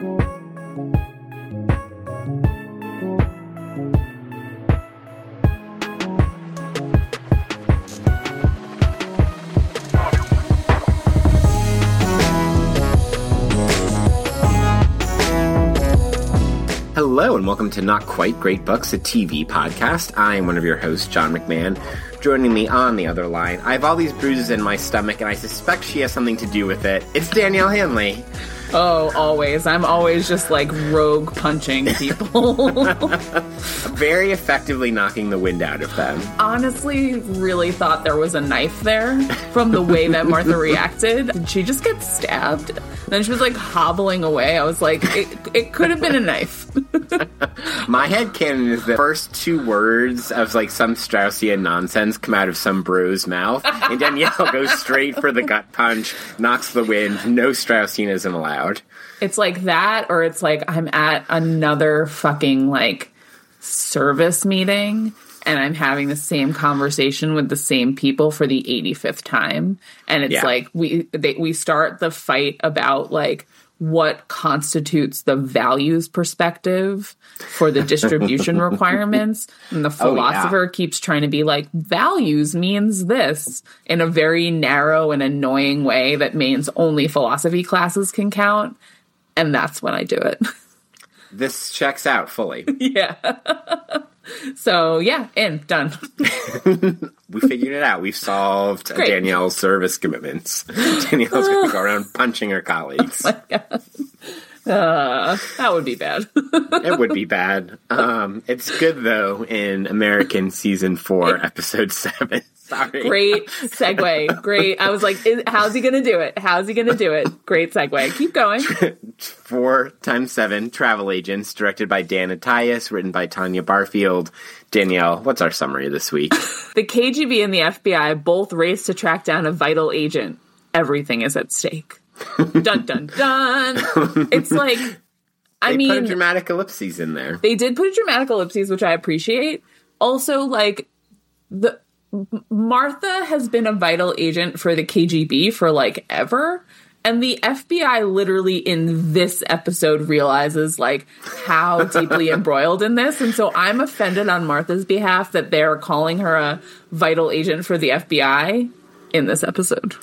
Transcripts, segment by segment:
Hello, and welcome to Not Quite Great Books, a TV podcast. I am one of your hosts, John McMahon. Joining me on the other line, I have all these bruises in my stomach, and I suspect she has something to do with it. It's Danielle Hanley. Oh, always. I'm always just like rogue punching people. Very effectively knocking the wind out of them. Honestly, really thought there was a knife there from the way that Martha reacted. Did she just get stabbed? then she was like hobbling away. I was like, it, it could have been a knife. My head canon is the first two words of like some Straussian nonsense come out of some bro's mouth, and Danielle goes straight for the gut punch, knocks the wind. No Straussianism allowed. It's like that, or it's like I'm at another fucking like service meeting and I'm having the same conversation with the same people for the 85th time. And it's Yeah. like we they, we start the fight about like what constitutes the values perspective for the distribution requirements. And the Oh, yeah. philosopher keeps trying to be like, values means this in a very narrow and annoying way that means only philosophy classes can count. And that's when I do it. This checks out fully. yeah. so yeah, in done. We figured it out. We've solved Great. Danielle's service commitments. Danielle's going to go around punching her oh colleagues. Uh, that would be bad. it would be bad. Um, it's good though in American season four, episode seven. Sorry. Great segue. Great. I was like, is, how's he going to do it? How's he going to do it? Great segue. Keep going. Four times seven travel agents, directed by Dan Attias, written by Tanya Barfield. Danielle, what's our summary this week? The KGB and the FBI both race to track down a vital agent. Everything is at stake. Dun dun dun. It's like, I mean, put dramatic ellipses in there. they did put a dramatic ellipses, which I appreciate. Also, like the Martha has been a vital agent for the KGB for like ever. And the FBI literally in this episode realizes like how deeply embroiled in this. And so I'm offended on Martha's behalf that they're calling her a vital agent for the FBI in this episode.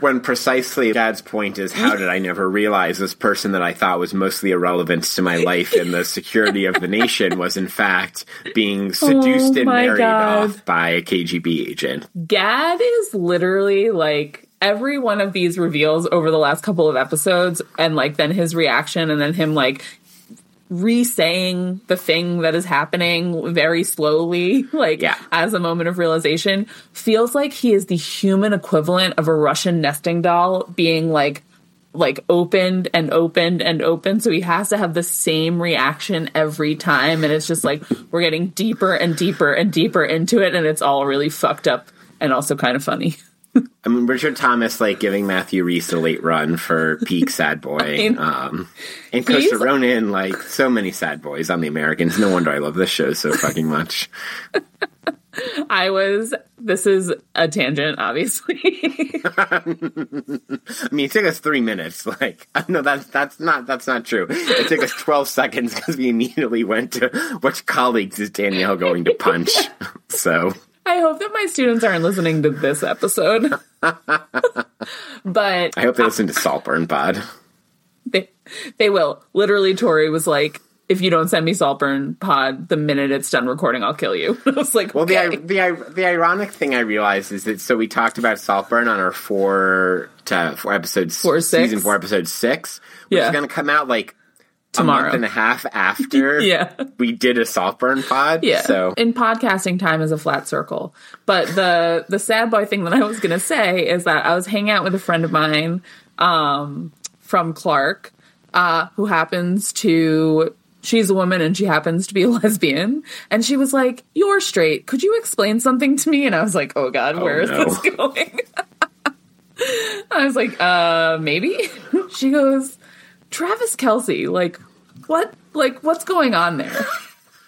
When precisely Gaad's point is, how did I never realize this person that I thought was mostly irrelevant to my life and the security of the nation was in fact being oh seduced Oh and married God. off by a KGB agent. Gaad is literally like every one of these reveals over the last couple of episodes, and like then his reaction, and then him like re-saying the thing that is happening very slowly, like Yeah. as a moment of realization, feels like he is the human equivalent of a Russian nesting doll being like like opened and opened and opened. So he has to have the same reaction every time. And it's just like we're getting deeper and deeper and deeper into it. And it's all really fucked up and also kind of funny I mean, Richard Thomas like giving Matthew Rhys a late run for peak sad boy. mean, um, and Costa Ronin, like so many sad boys on the Americans. No wonder I love this show so fucking much. i was this is a tangent obviously I mean, it took us three minutes. Like, no, that's that's not that's not true. It took us twelve seconds because we immediately went to which colleagues is Danielle going to punch. So i hope that my students aren't listening to this episode but I hope they listen to Saltburn Pod. they, they will literally tori was like if you don't send me saltburn pod the minute it's done recording i'll kill you i was like Well, the okay. the the the ironic thing I realized is that so we talked about Saltburn on our four to four episodes Four, six? season four episode six, which Yeah. is going to come out like a Tomorrow. month and a half after Yeah. we did a Saltburn pod. Yeah. So in podcasting time is a flat circle. But the the sad boy thing that I was gonna say is that I was hanging out with a friend of mine um, from Clark, uh, who happens to she's a woman and she happens to be a lesbian. And she was like, You're straight. Could you explain something to me? And I was like, Oh God, where is no. this going? I was like, uh, maybe. she goes, Travis Kelce, like, what like what's going on there?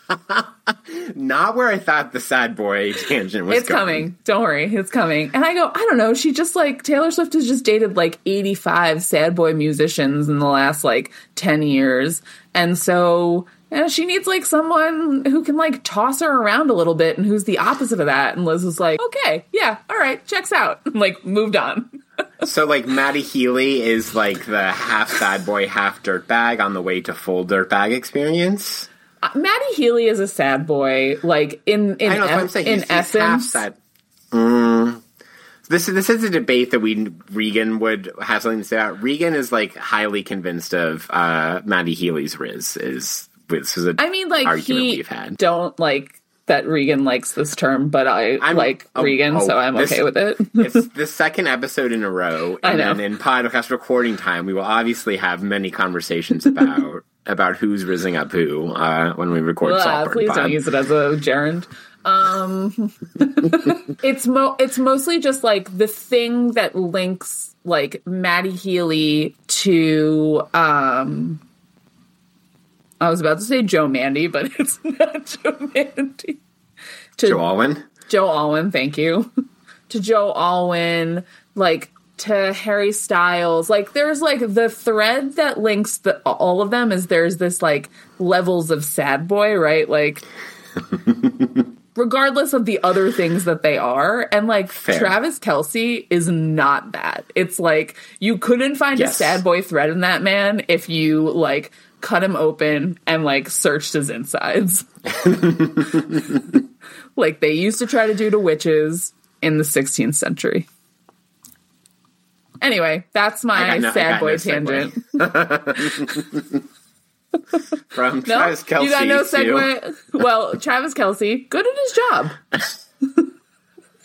Not where I thought the sad boy tangent was It's coming. Don't worry. It's coming. And I go, I don't know. She just like, Taylor Swift has just dated like 85 sad boy musicians in the last like 10 years. And so, and she needs like someone who can like toss her around a little bit and who's the opposite of that. And Liz was like, okay, yeah, all right, checks out. like, moved on. So like Matty Healy is like the half sad boy, half dirtbag on the way to full dirtbag experience. Uh, Matty Healy is a sad boy, like in in I know, that's what I'm saying. in He's- he's half essence. sad. Mm. This is this is a debate that we Regan would have something to say about. Regan is like highly convinced of uh, Matty Healy's Riz is this is a I mean, like argument he we've had. don't like that Regan likes this term, but I I'm- like oh, Regan, oh, so I'm this- okay with it. it's the second episode in a row, and then in podcast recording time, we will obviously have many conversations about about who's rising up who uh, when we record. Blah, please Pod. don't use it as a gerund. Um, it's mo it's mostly just like the thing that links like Matty Healy to um. I was about to say Joe Mandy, but it's not Joe Mandy. To Joe Alwyn. Joe Alwyn, thank you. to Joe Alwyn, like to Harry Styles. Like there's like the thread that links the all of them is there's this like levels of sad boy, right? Like regardless of the other things that they are. And like Fair. Travis Kelce is not that. It's like you couldn't find Yes. a sad boy thread in that man if you like cut him open and like searched his insides. like they used to try to do to witches in the 16th century. Anyway, that's my no- sad boy no tangent. From No, Travis Kelce you got no segue. well, Travis Kelce, good at his job.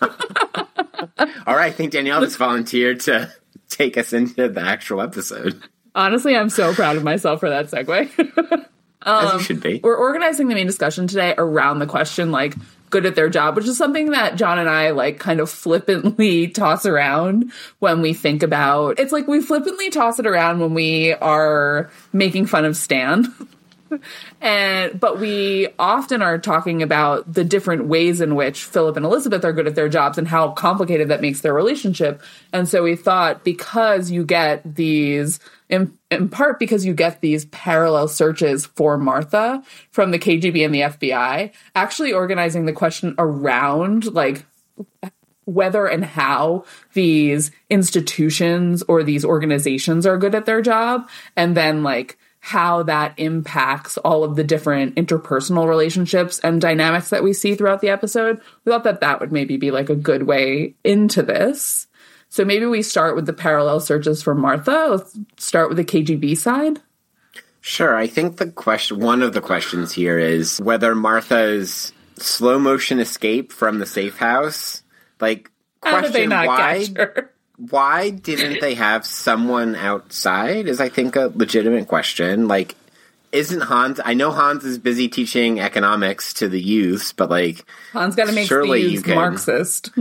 all right. I think Danielle just volunteered to take us into the actual episode, Honestly, I'm so proud of myself for that segue. as you um, should be. We're organizing the main discussion today around the question, like, good at their job, which is something that John and I, like, kind of flippantly toss around when we think about it's like we flippantly toss it around when we are making fun of Stan. and but we often are talking about the different ways in which Philip and Elizabeth are good at their jobs and how complicated that makes their relationship. And so we thought because you get these in, in part because you get these parallel searches for Martha from the KGB and the FBI, actually organizing the question around like whether and how these institutions or these organizations are good at their job and then like how that impacts all of the different interpersonal relationships and dynamics that we see throughout the episode. We thought that that would maybe be like a good way into this so maybe we start with the parallel searches for martha let's start with the kgb side Sure. I think the question, one of the questions here is whether Martha's slow motion escape from the safe house, like, how did they question not why why didn't they have someone outside is I think a legitimate question. Like, isn't Hans? I know Hans is busy teaching economics to the youths, but like, hans got to make Surely the you can- marxist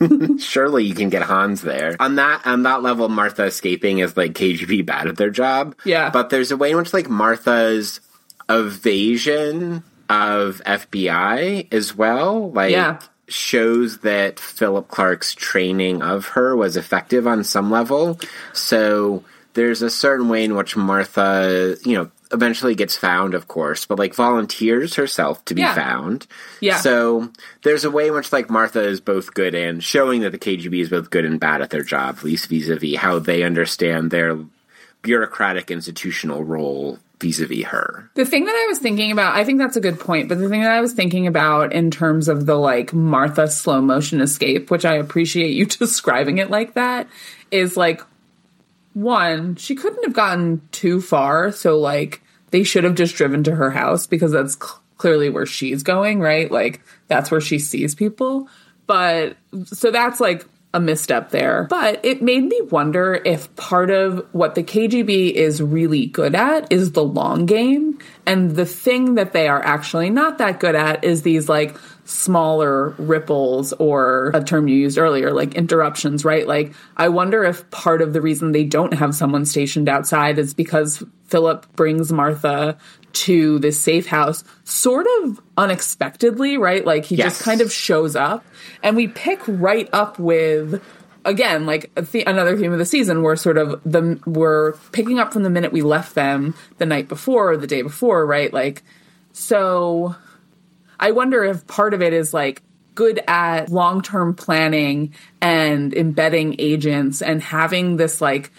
surely you can get Hans there. On that on that level, Martha escaping is like KGB bad at their job. Yeah. but there's a way in which like Martha's evasion of FBI as well, like. Yeah. Shows that Philip Clark's training of her was effective on some level. So there's a certain way in which Martha, you know, eventually gets found, of course, but like volunteers herself to be Yeah. found. Yeah. So there's a way in which like Martha is both good and showing that the KGB is both good and bad at their job, at least vis-a-vis how they understand their bureaucratic institutional role vis-a-vis her. The thing that I was thinking about, I think that's a good point, but the thing that I was thinking about in terms of the like Martha slow motion escape, which I appreciate you describing it like that, is like one, she couldn't have gotten too far, so like they should have just driven to her house because that's cl- clearly where she's going, right? Like that's where she sees people. But so that's like a misstep there. But it made me wonder if part of what the KGB is really good at is the long game. And the thing that they are actually not that good at is these like smaller ripples or a term you used earlier, like interruptions, right? Like, I wonder if part of the reason they don't have someone stationed outside is because Philip brings Martha to this safe house sort of unexpectedly, right? Like, he Yes. just kind of shows up and we pick right up with again like the- another theme of the season where sort of the we're picking up from the minute we left them the night before or the day before right like so i wonder if part of it is like good at long-term planning and embedding agents and having this like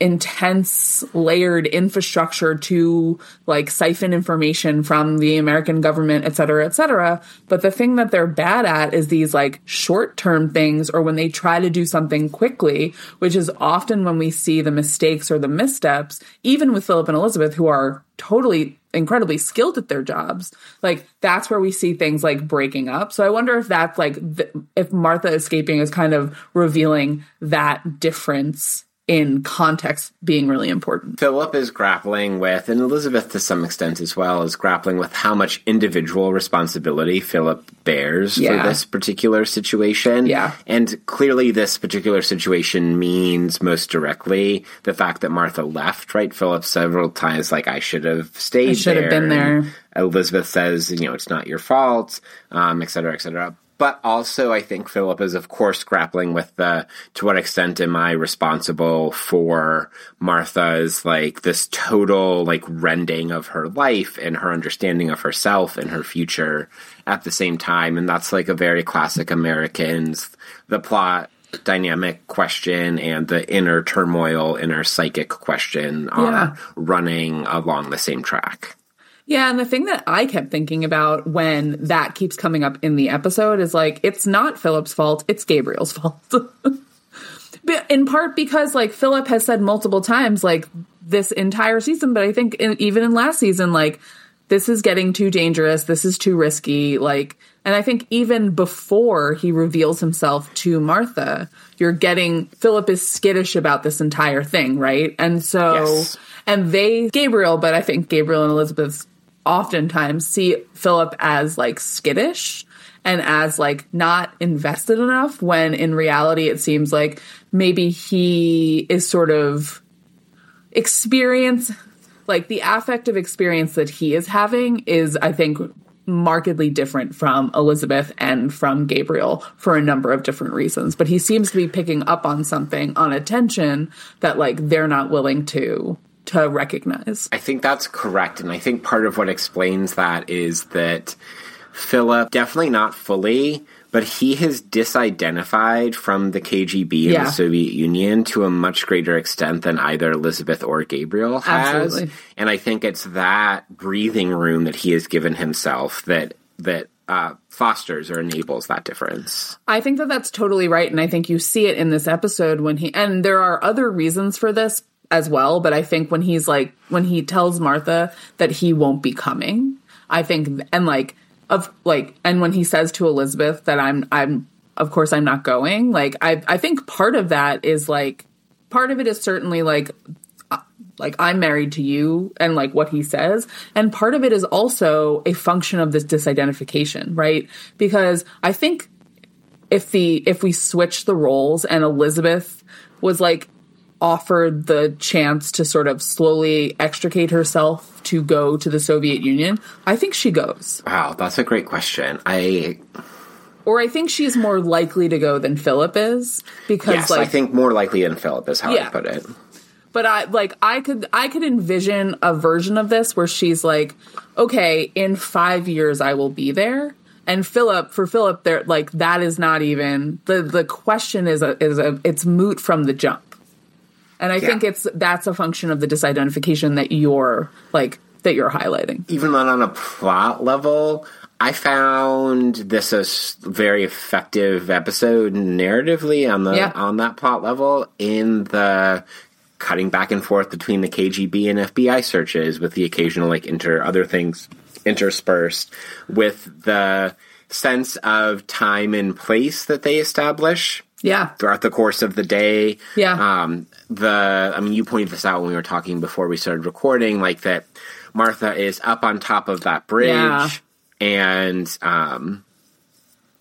intense layered infrastructure to like siphon information from the American government, et cetera, et cetera. But the thing that they're bad at is these like short term things or when they try to do something quickly, which is often when we see the mistakes or the missteps, even with Philip and Elizabeth, who are totally incredibly skilled at their jobs. Like that's where we see things like breaking up. So I wonder if that's like th- if Martha escaping is kind of revealing that difference in context being really important. Philip is grappling with, and Elizabeth to some extent as well, is grappling with how much individual responsibility Philip bears Yeah. for this particular situation. Yeah. And clearly, this particular situation means most directly the fact that Martha left, right? Philip several times, like, I should have stayed I should have been there. Elizabeth says, you know, it's not your fault, um, et cetera, et cetera. But also, I think Philip is, of course, grappling with the to what extent am I responsible for Martha's like this total like rending of her life and her understanding of herself and her future at the same time. And that's like a very classic Americans, the plot dynamic question and the inner turmoil, inner psychic question are Yeah. running along the same track. Yeah, and the thing that I kept thinking about when that keeps coming up in the episode is like it's not Philip's fault, it's Gabriel's fault. But in part because like Philip has said multiple times like this entire season, but I think in, even in last season like this is getting too dangerous, this is too risky like and I think even before he reveals himself to Martha, you're getting Philip is skittish about this entire thing, right? And so Yes. and they Gabriel, but I think Gabriel and Elizabeth oftentimes see Philip as like skittish and as like not invested enough when in reality it seems like maybe he is sort of experience like the affective experience that he is having is I think markedly different from Elizabeth and from Gabriel for a number of different reasons. But he seems to be picking up on something on attention that like they're not willing to to recognize I think that's correct. And I think part of what explains that is that Philip, definitely not fully, but he has disidentified from the KGB and Yeah. the Soviet Union to a much greater extent than either Elizabeth or Gabriel has. Absolutely. And I think it's that breathing room that he has given himself that that uh, fosters or enables that difference. I think that that's totally right. And I think you see it in this episode when he, and there are other reasons for this as well, but I think when he's like, when he tells Martha that he won't be coming, I think, and like, of like, and when he says to Elizabeth that I'm, I'm, of course I'm not going, like, I, I think part of that is like, part of it is certainly like, uh, like I'm married to you and like what he says. And part of it is also a function of this disidentification, right? Because I think if the if we switch the roles and Elizabeth was like offered the chance to sort of slowly extricate herself to go to the Soviet Union, I think she goes. Wow, that's a great question. I Or I think she's more likely to go than Philip is because yes, like I think more likely than Philip is how Yeah. I put it. but I like I could I could envision a version of this where she's like, okay, in five years I will be there. And Philip, for Philip, there like that is not even the the question is a is a it's moot from the jump. And I Yeah. think it's that's a function of the disidentification that you're like that you're highlighting. even on, a plot level, I found this a very effective episode narratively on the Yeah. on that plot level in the cutting back and forth between the KGB and FBI searches with the occasional like inter other things interspersed with the sense of time and place that they establish Yeah. throughout the course of the day. Yeah. Um, the, I mean, you pointed this out when we were talking before we started recording, like that Martha is up on top of that bridge Yeah. and, um,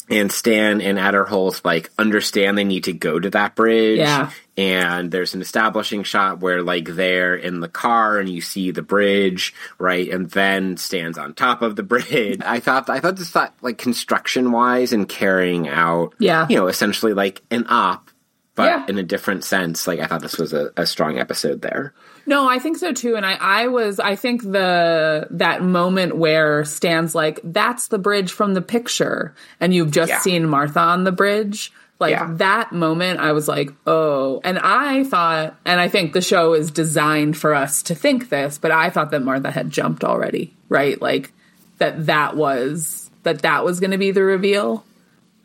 and Stan and Aderholt like understand they need to go to that bridge. Yeah. And there's an establishing shot where like they're in the car and you see the bridge, right? And then Stan's on top of the bridge. I thought I thought this thought like construction wise and carrying out Yeah. you know, essentially like an op, but Yeah. in a different sense. Like I thought this was a, a strong episode there. No, I think so too. And I, I was, I think the, that moment where Stan's like, that's the bridge from the picture. And you've just Yeah. seen Martha on the bridge. Like Yeah. that moment, I was like, oh. And I thought, and I think the show is designed for us to think this, but I thought that Martha had jumped already, right? Like that that was, that that was going to be the reveal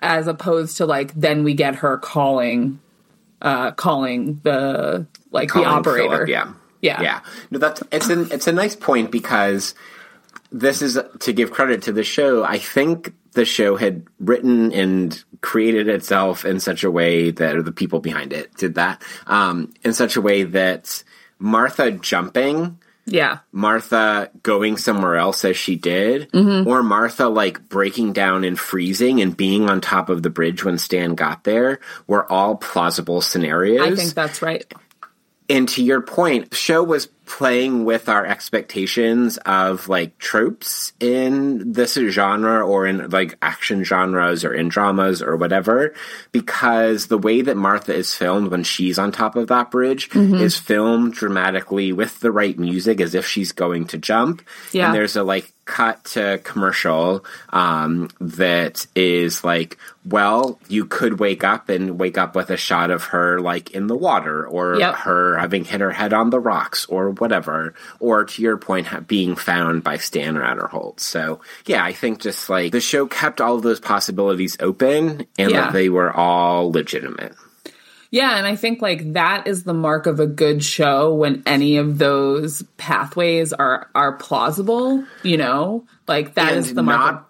as opposed to like, then we get her calling, uh, calling the, like the operator. Yeah. Yeah. Yeah. No, that's it's an it's a nice point because this is to give credit to the show. I think the show had written and created itself in such a way that the people behind it did that um, in such a way that Martha jumping Yeah. Martha going somewhere else as she did, Mm-hmm. or Martha like breaking down and freezing and being on top of the bridge when Stan got there were all plausible scenarios. I think that's right. And to your point, the show was playing with our expectations of like tropes in this genre or in like action genres or in dramas or whatever, because the way that Martha is filmed when she's on top of that bridge Mm-hmm. is filmed dramatically with the right music as if she's going to jump. Yeah. And there's a like cut to commercial um, that is like, well, you could wake up and wake up with a shot of her like in the water or Yep. her having hit her head on the rocks or whatever, or to your point, being found by Stan Ratterholt. So yeah, I think just like the show kept all of those possibilities open and Yeah. that they were all legitimate. Yeah, and I think like that is the mark of a good show when any of those pathways are are plausible, you know? Like that is And the mark not- of,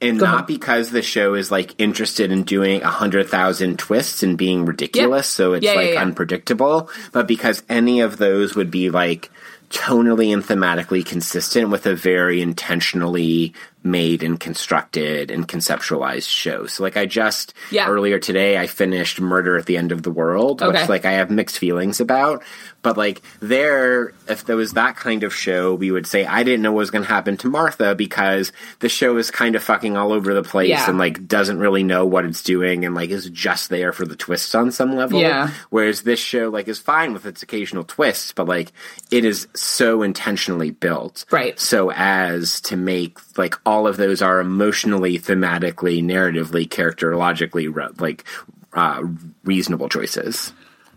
And Go not ahead. because the show is like interested in doing a hundred thousand twists and being ridiculous, so it's yeah, like yeah. unpredictable, but because any of those would be like tonally and thematically consistent with a very intentionally made and constructed and conceptualized show. So like I just Yeah. earlier today I finished Murder at the End of the World, Okay. which like I have mixed feelings about. But like there, if there was that kind of show, we would say I didn't know what was going to happen to Martha because the show is kind of fucking all over the place Yeah. and like doesn't really know what it's doing and like is just there for the twists on some level. Yeah. Whereas this show like is fine with its occasional twists, but like it is so intentionally built, Right. So as to make like all of those are emotionally, thematically, narratively, characterologically re- like uh, reasonable choices.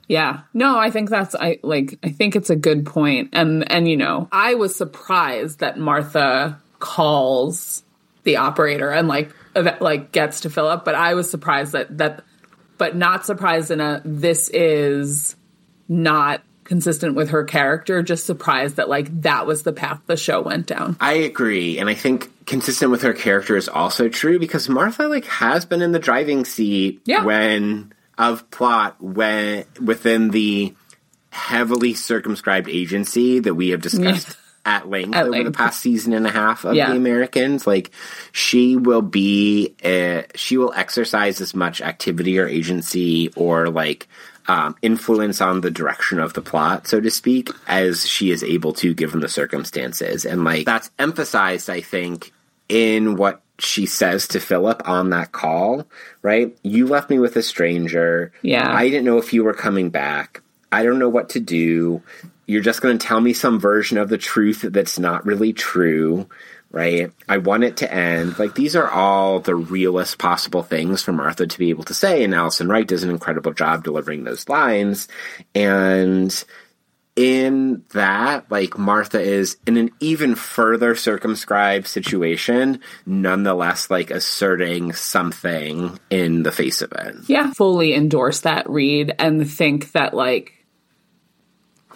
Yeah. No, I think that's I like I think it's a good point. And and you know, I was surprised that Martha calls the operator and like like gets to Philip, but I was surprised that that but not surprised in a this is not consistent with her character, just surprised that like that was the path the show went down. I agree, and I think consistent with her character is also true because Martha like has been in the driving seat Yeah. when of plot when within the heavily circumscribed agency that we have discussed at length At over the past season and a half of Yeah. the Americans. Like she will be, uh, she will exercise as much activity or agency or like um, influence on the direction of the plot, so to speak, as she is able to given the circumstances. And like that's emphasized, I think, in what she says to Philip on that call, right? You left me with a stranger. Yeah. I didn't know if you were coming back. I don't know what to do. You're just going to tell me some version of the truth that's not really true, right? I want it to end. Like, these are all the realest possible things for Martha to be able to say, and Alison Wright does an incredible job delivering those lines. And in that, like Martha is in an even further circumscribed situation, nonetheless, like asserting something in the face of it. yeah fully endorse that read and think that like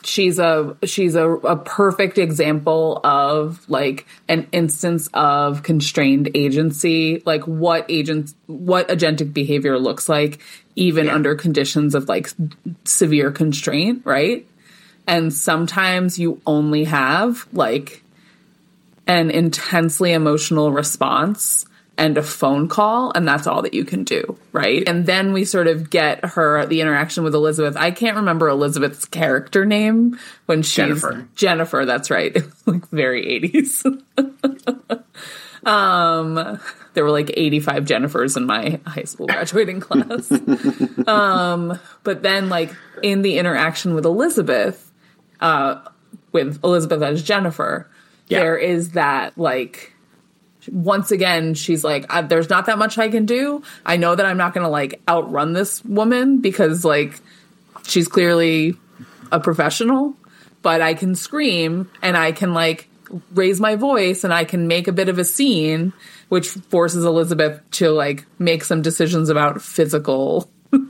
she's a she's a, a perfect example of like an instance of constrained agency like what agent what agentic behavior looks like even Yeah. under conditions of like severe constraint right and sometimes you only have like an intensely emotional response and a phone call and that's all that you can do right? And then we sort of get her the interaction with elizabeth. I can't remember elizabeth's character name when she's Jennifer. jennifer that's right. Like very 80s um there were like 85 jennifers in my high school graduating class. Um but then like in the interaction with elizabeth uh with elizabeth as jennifer Yeah. there is that like once again she's like there's not that much i can do i know that i'm not gonna like outrun this woman because like she's clearly a professional but i can scream and i can like raise my voice and i can make a bit of a scene which forces elizabeth to like make some decisions about physical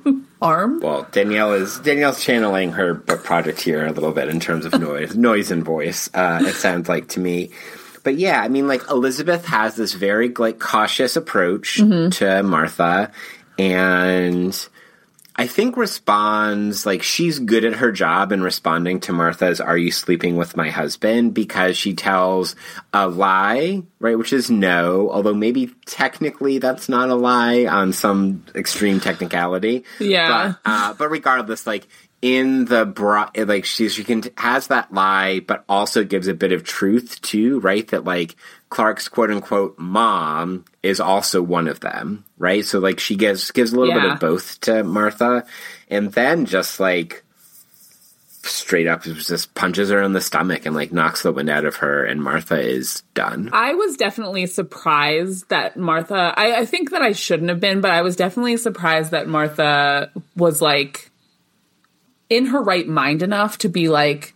harm Well, Danielle is Danielle's channeling her project here a little bit in terms of noise, noise and voice. Uh, it sounds like to me, but yeah, I mean, like Elizabeth has this very like cautious approach to Martha, and I think responds like she's good at her job in responding to Martha's "Are you sleeping with my husband?" because she tells a lie, right, which is no, although maybe technically that's not a lie on some extreme technicality. Yeah. But, uh, but regardless, like in the bra, like she she can has that lie, but also gives a bit of truth too, right? That like Clark's quote unquote mom is also one of them, right? So like she gives gives a little bit of both to Martha, and then just like straight up just punches her in the stomach and like knocks the wind out of her, and Martha is done. I was definitely surprised that Martha. I, I think that I shouldn't have been, but I was definitely surprised that Martha was like in her right mind enough to be like,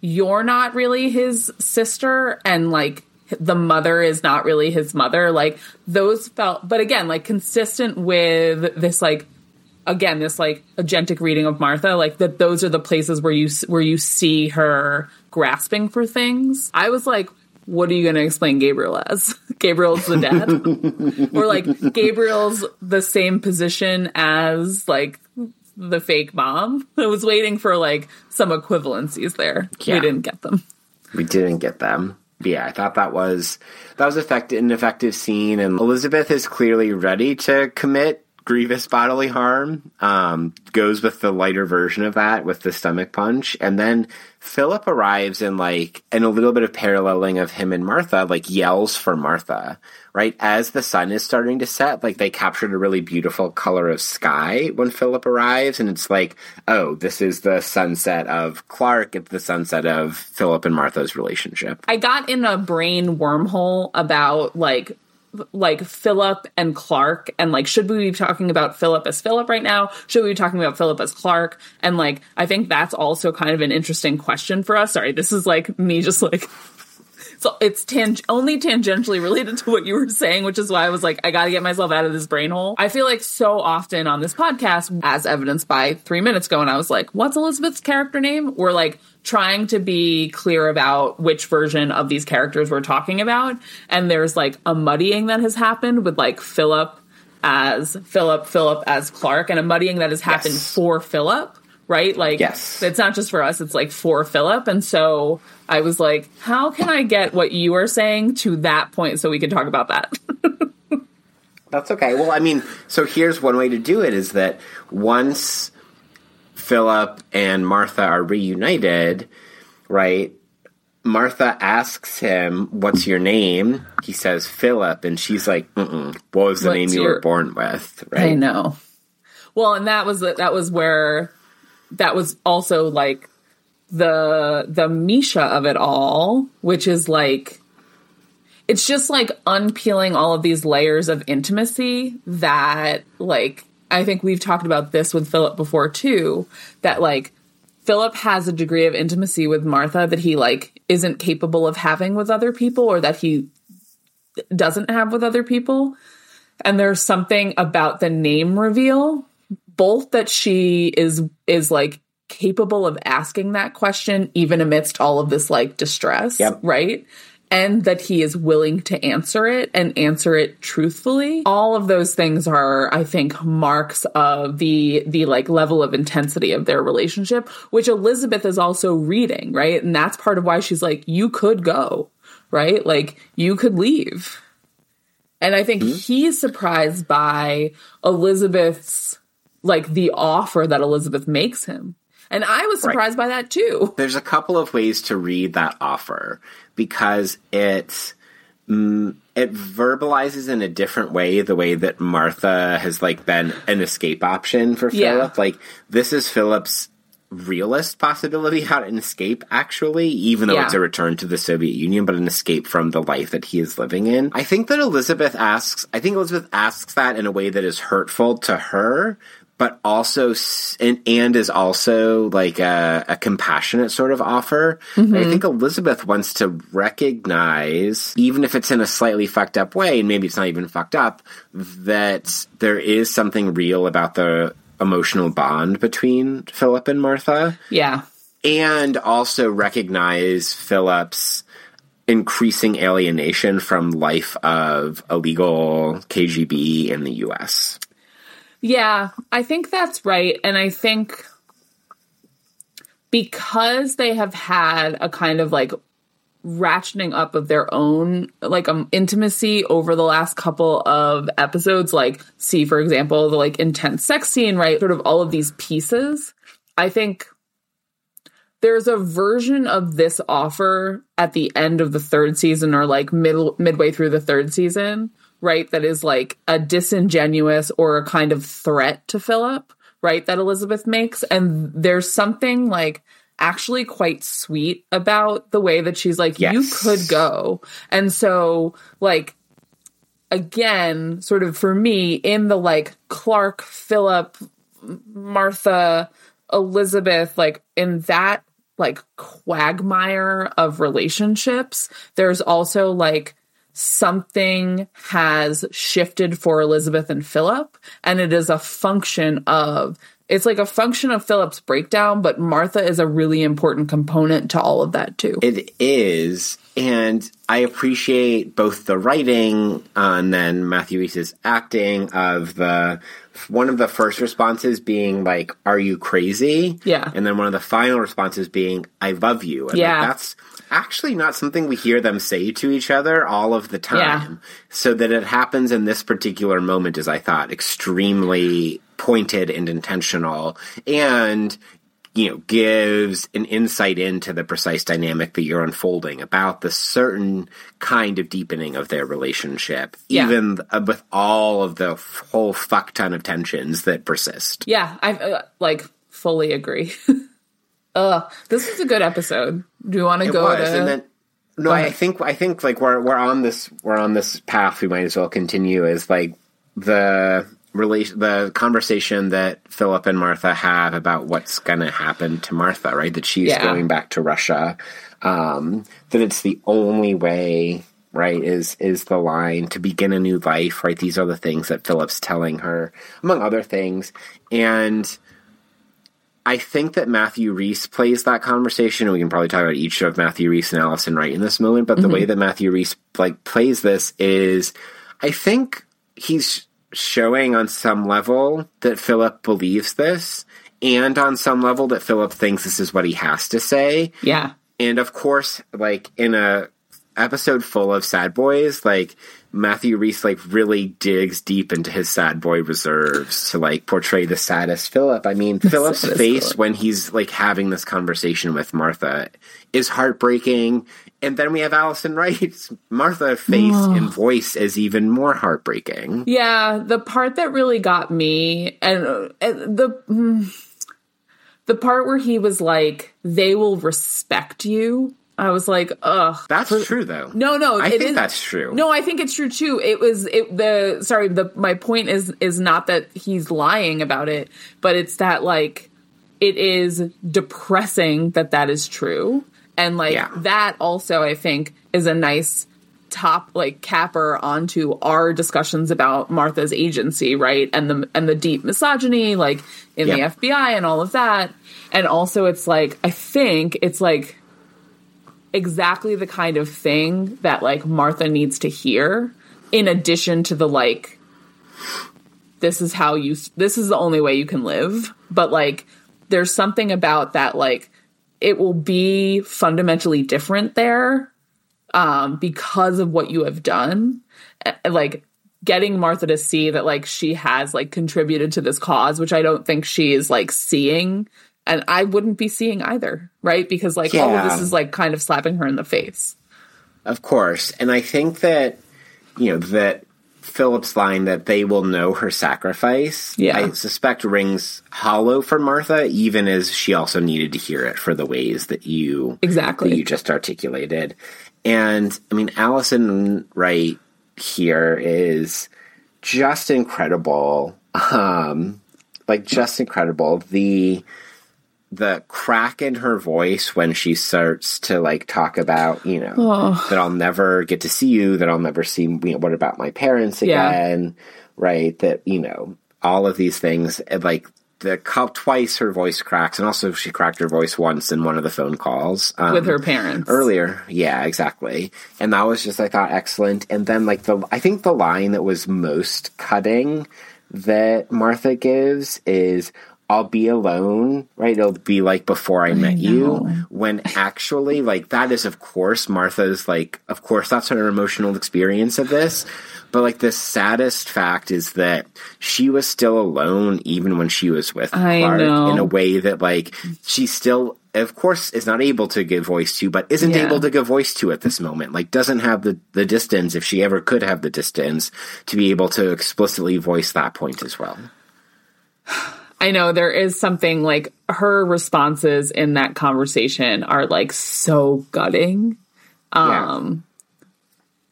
"You're not really his sister," and like the mother is not really his mother. Like those felt, but again, like consistent with this like again this like agentic reading of Martha, like that those are the places where you where you see her grasping for things. I was like, what are you going to explain Gabriel as? Gabriel's the dad, or like Gabriel's the same position as like the fake mom. I was waiting for like some equivalencies there. Yeah. We didn't get them. We didn't get them. Yeah, I thought that was that was effective, an effective scene, and Elizabeth is clearly ready to commit grievous bodily harm. Um, goes with the lighter version of that with the stomach punch, and then Philip arrives and like, and a little bit of paralleling of him and Martha, like yells for Martha. Right as the sun is starting to set, like they captured a really beautiful color of sky when Philip arrives, and it's like, oh, this is the sunset of Clark. It's the sunset of Philip and Martha's relationship. I got in a brain wormhole about like like Philip and Clark and like should we be talking about Philip as Philip right now? Should we be talking about Philip as Clark? And like I think that's also kind of an interesting question for us. Sorry, this is like me just like so it's tang- only tangentially related to what you were saying, which is why I was like, I got to get myself out of this brain hole. I feel like so often on this podcast, as evidenced by three minutes ago, and I was like, what's Elizabeth's character name? We're like trying to be clear about which version of these characters we're talking about. And there's like a muddying that has happened with like Philip as Philip, Philip as Clark, and a muddying that has happened Yes. for Philip. Right? Like, Yes. it's not just for us, it's like for Philip. And so I was like, how can I get what you are saying to that point so we can talk about that? That's okay. Well, I mean, so here's one way to do it is that once Philip and Martha are reunited, right? Martha asks him, "What's your name?" He says, "Philip," and she's like, Mm-mm, "What was the What's name you your- were born with?" Right? I know. Well, and that was that was where that was also like the the Misha of it all, which is like it's just like unpeeling all of these layers of intimacy that like I think we've talked about this with Philip before too that like Philip has a degree of intimacy with Martha that he like isn't capable of having with other people or that he doesn't have with other people and there's something about the name reveal both that she is is like capable of asking that question even amidst all of this like distress Yep. right and that he is willing to answer it and answer it truthfully. All of those things are i think marks of the the like level of intensity of their relationship which elizabeth is also reading right? And that's part of why she's like you could go right? Like you could leave. And I think hmm? he's surprised by Elizabeth's like the offer that Elizabeth makes him. And I was surprised by that too. There's a couple of ways to read that offer because it mm, it verbalizes in a different way the way that Martha has like been an escape option for Yeah. Philip. Like this is Philip's realist possibility how to escape actually even though Yeah. it's a return to the Soviet Union but an escape from the life that he is living in. I think that Elizabeth asks I think Elizabeth asks that in a way that is hurtful to her but also and, and is also like a, a compassionate sort of offer. Mm-hmm. I think Elizabeth wants to recognize, even if it's in a slightly fucked up way, and maybe it's not even fucked up, that there is something real about the emotional bond between Philip and Martha, Yeah. and also recognize Philip's increasing alienation from life of illegal KGB in the US. Yeah, I think that's right. And I think because they have had a kind of like ratcheting up of their own like um intimacy over the last couple of episodes like see for example the like intense sex scene right sort of all of these pieces i think there's a version of this offer at the end of the third season or like middle midway through the third season right that is like a disingenuous or a kind of threat to philip right that elizabeth makes. And there's something like actually quite sweet about the way that she's like you could go. And so like again sort of for me in the like clark philip Martha, Elizabeth, like in that like quagmire of relationships, there's also like something has shifted for Elizabeth and Philip, and it is a function of it's like a function of Philip's breakdown, but Martha is a really important component to all of that too. It is, and I appreciate both the writing uh, and then Matthew Rhys's acting of the one of the first responses being like, "Are you crazy?" Yeah. and then one of the final responses being, "I love you." And like, Yeah. that's actually not something we hear them say to each other all of the time. Yeah. So that it happens in this particular moment is, I thought, extremely pointed and intentional, and you know, gives an insight into the precise dynamic that you're unfolding about the certain kind of deepening of their relationship, Yeah. even uh, with all of the f- whole fuck ton of tensions that persist. Yeah, I uh, like fully agree. uh, this is a good episode. Do you want to go was, to? and then no, I think I think like we're we're on this we're on this path. We might as well continue. Is like the relation the conversation that Philip and Martha have about what's going to happen to Martha, right? That she's Yeah. going back to Russia. Um, that it's the only way. Right is is the line to begin a new life. Right, these are the things that Philip's telling her, among other things, and I think that Matthew Rhys plays that conversation, and we can probably talk about each of Matthew Rhys and Alison Wright in this moment. But the way that Matthew Rhys like plays this is, I think he's showing on some level that Philip believes this, and on some level that Philip thinks this is what he has to say. yeah, And of course, like in a episode full of sad boys, like Matthew Rhys like really digs deep into his sad boy reserves to like portray the saddest Philip. I mean, Philip's face when he's like having this conversation with Martha is heartbreaking. And then we have Alison Wright's Martha face and voice is even more heartbreaking. yeah. The part that really got me, and, uh, and the mm, the part where he was like, "They will respect you." I was like, ugh. That's true though. No, no, I it think is- that's true. No, I think it's true too. It was it the sorry, the my point is is not that he's lying about it, but it's that like it is depressing that that is true. And like Yeah. that also I think is a nice top like capper onto our discussions about Martha's agency, right? And the and the deep misogyny like in Yep. the FBI and all of that. And also it's like I think it's like exactly the kind of thing that like Martha needs to hear in addition to the like this is how you this is the only way you can live but like there's something about that like it will be fundamentally different there um because of what you have done like getting Martha to see that like she has like contributed to this cause, which I don't think she is like seeing. And I wouldn't be seeing either, right? Because like all of this is like kind of slapping her in the face. Of course. And I think that, you know, that Philip's line that they will know her sacrifice, Yeah. I suspect rings hollow for Martha, even as she also needed to hear it for the ways that you Exactly. that you just articulated. And I mean, Alison Wright here is just incredible. Um, like just incredible. The the crack in her voice when she starts to like talk about, you know, that I'll never get to see you, that I'll never see, you know, what about my parents Yeah. again, right? That, you know, all of these things, like the twice her voice cracks, and also she cracked her voice once in one of the phone calls um, with her parents. earlier. Yeah, exactly. And that was just I thought excellent. And then like the I think the line that was most cutting that Martha gives is I'll be alone, right? It'll be like before I met you. When actually, like, that is, of course, Martha's, like, of course, that's her emotional experience of this. But, like, the saddest fact is that she was still alone even when she was with I Clark know. in a way that, like, she still, of course, is not able to give voice to, but isn't Yeah. able to give voice to at this moment. Like, doesn't have the, the distance, if she ever could have the distance, to be able to explicitly voice that point as well. I know there is something like her responses in that conversation are like so gutting. Um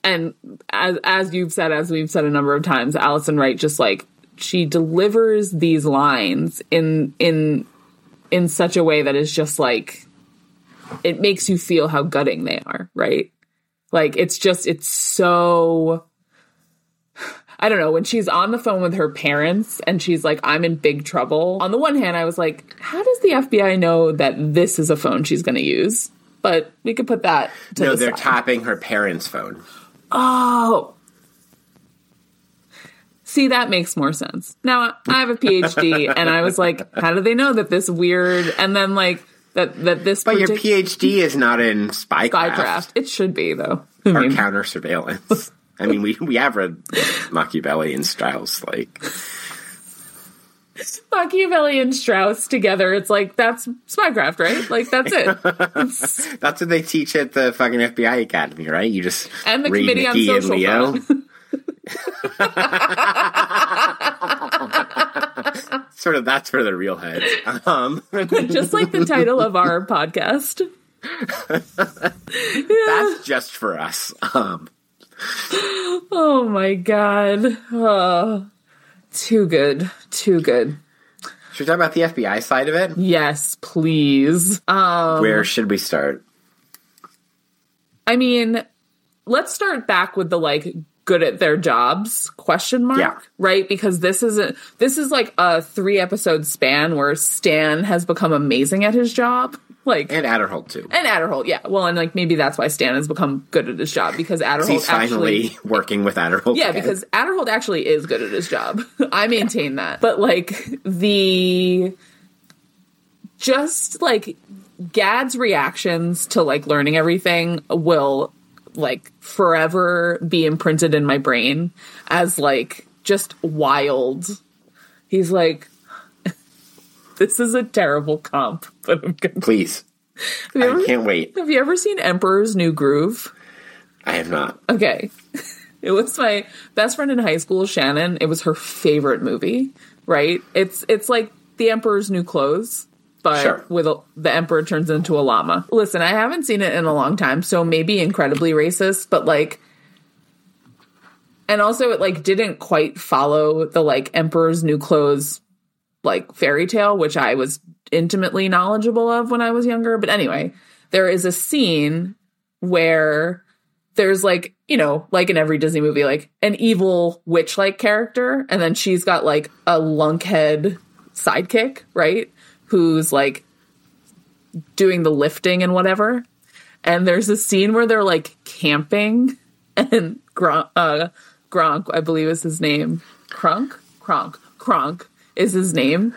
and as as you've said as we've said a number of times Alison Wright just like she delivers these lines in in in such a way that is just like it makes you feel how gutting they are, right? Like it's just it's so I don't know, when she's on the phone with her parents and she's like, I'm in big trouble. On the one hand, I was like, how does the FBI know that this is a phone she's going to use? But we could put that to No, the they're side. tapping her parents' phone. Oh. See, that makes more sense. Now, I have a PhD, and I was like, how do they know that this weird, and then like, that, that this But your PhD is not in spycraft, spycraft. It should be, though. I or mean, counter surveillance. I mean, we we have read Machiavelli and Strauss. Like, Machiavelli and Strauss together, it's like, that's spycraft, right? Like, that's it. that's what they teach at the fucking FBI Academy, right? You just And the Committee on Nikki and Social sort of that's for the real heads. Um, Just like the title of our podcast. that's just for us. Um, Oh my god. Oh, too good. Too good. should we talk about the FBI side of it? Yes, please. Um Where should we start? I mean, let's start back with the like good at their jobs question mark, Yeah. right? Because this isn't this is like a 3 episode span where Stan has become amazing at his job. Like And Aderholt too. and Aderholt, yeah. Well, and like maybe that's why Stan has become good at his job because Aderholt He's finally actually working with Aderholt. Yeah, again. because Aderholt actually is good at his job. I maintain that. But like the just like Gaad's reactions to like learning everything will like forever be imprinted in my brain as like just wild. He's like this is a terrible comp, but I'm gonna please, I ever, can't wait. have you ever seen Emperor's New Groove? I have not. Okay. It was my best friend in high school, Shannon. It was her favorite movie, right? It's it's like The Emperor's New Clothes, but Sure. with a, the emperor turns into a llama. Listen, I haven't seen it in a long time, so maybe incredibly racist, but like and also it like didn't quite follow the like Emperor's New Clothes like fairy tale, which I was intimately knowledgeable of when I was younger. But anyway, there is a scene where there's like, you know, like in every Disney movie, like an evil witch like character, and then she's got like a lunkhead sidekick, right? Who's like doing the lifting and whatever. And there's a scene where they're like camping, and Gronk, uh, Gronk, I believe is his name. Crunk? Kronk. Kronk is his name.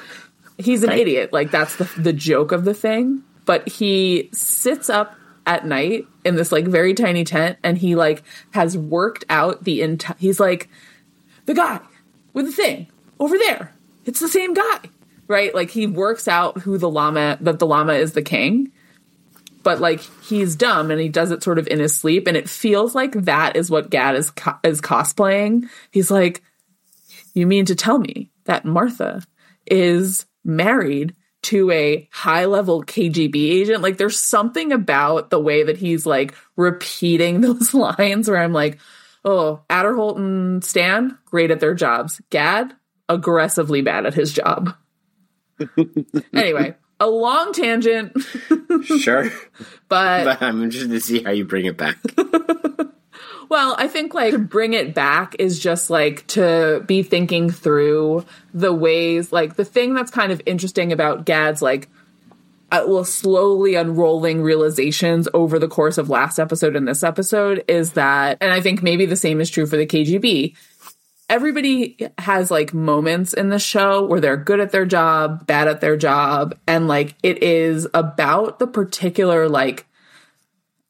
He's an Right. idiot. Like that's the the joke of the thing. But he sits up at night in this like very tiny tent and he like has worked out the entire he's like the guy with the thing over there. It's the same guy, right? Like he works out who the llama that the llama is the king, but like he's dumb and he does it sort of in his sleep, and it feels like that is what Gaad is co- is cosplaying. He's like, you mean to tell me that Martha is married to a high level KGB agent. Like there's something about the way that he's like repeating those lines where I'm like, oh, Aderholt and Stan, great at their jobs. Gaad, aggressively bad at his job. anyway, a long tangent. sure. but, but I'm interested to see how you bring it back. Well, I think like to bring it back is just like to be thinking through the ways, like the thing that's kind of interesting about Gaad's like uh, well slowly unrolling realizations over the course of last episode and this episode is that and I think maybe the same is true for the KGB. Everybody has like moments in the show where they're good at their job, bad at their job, and like it is about the particular like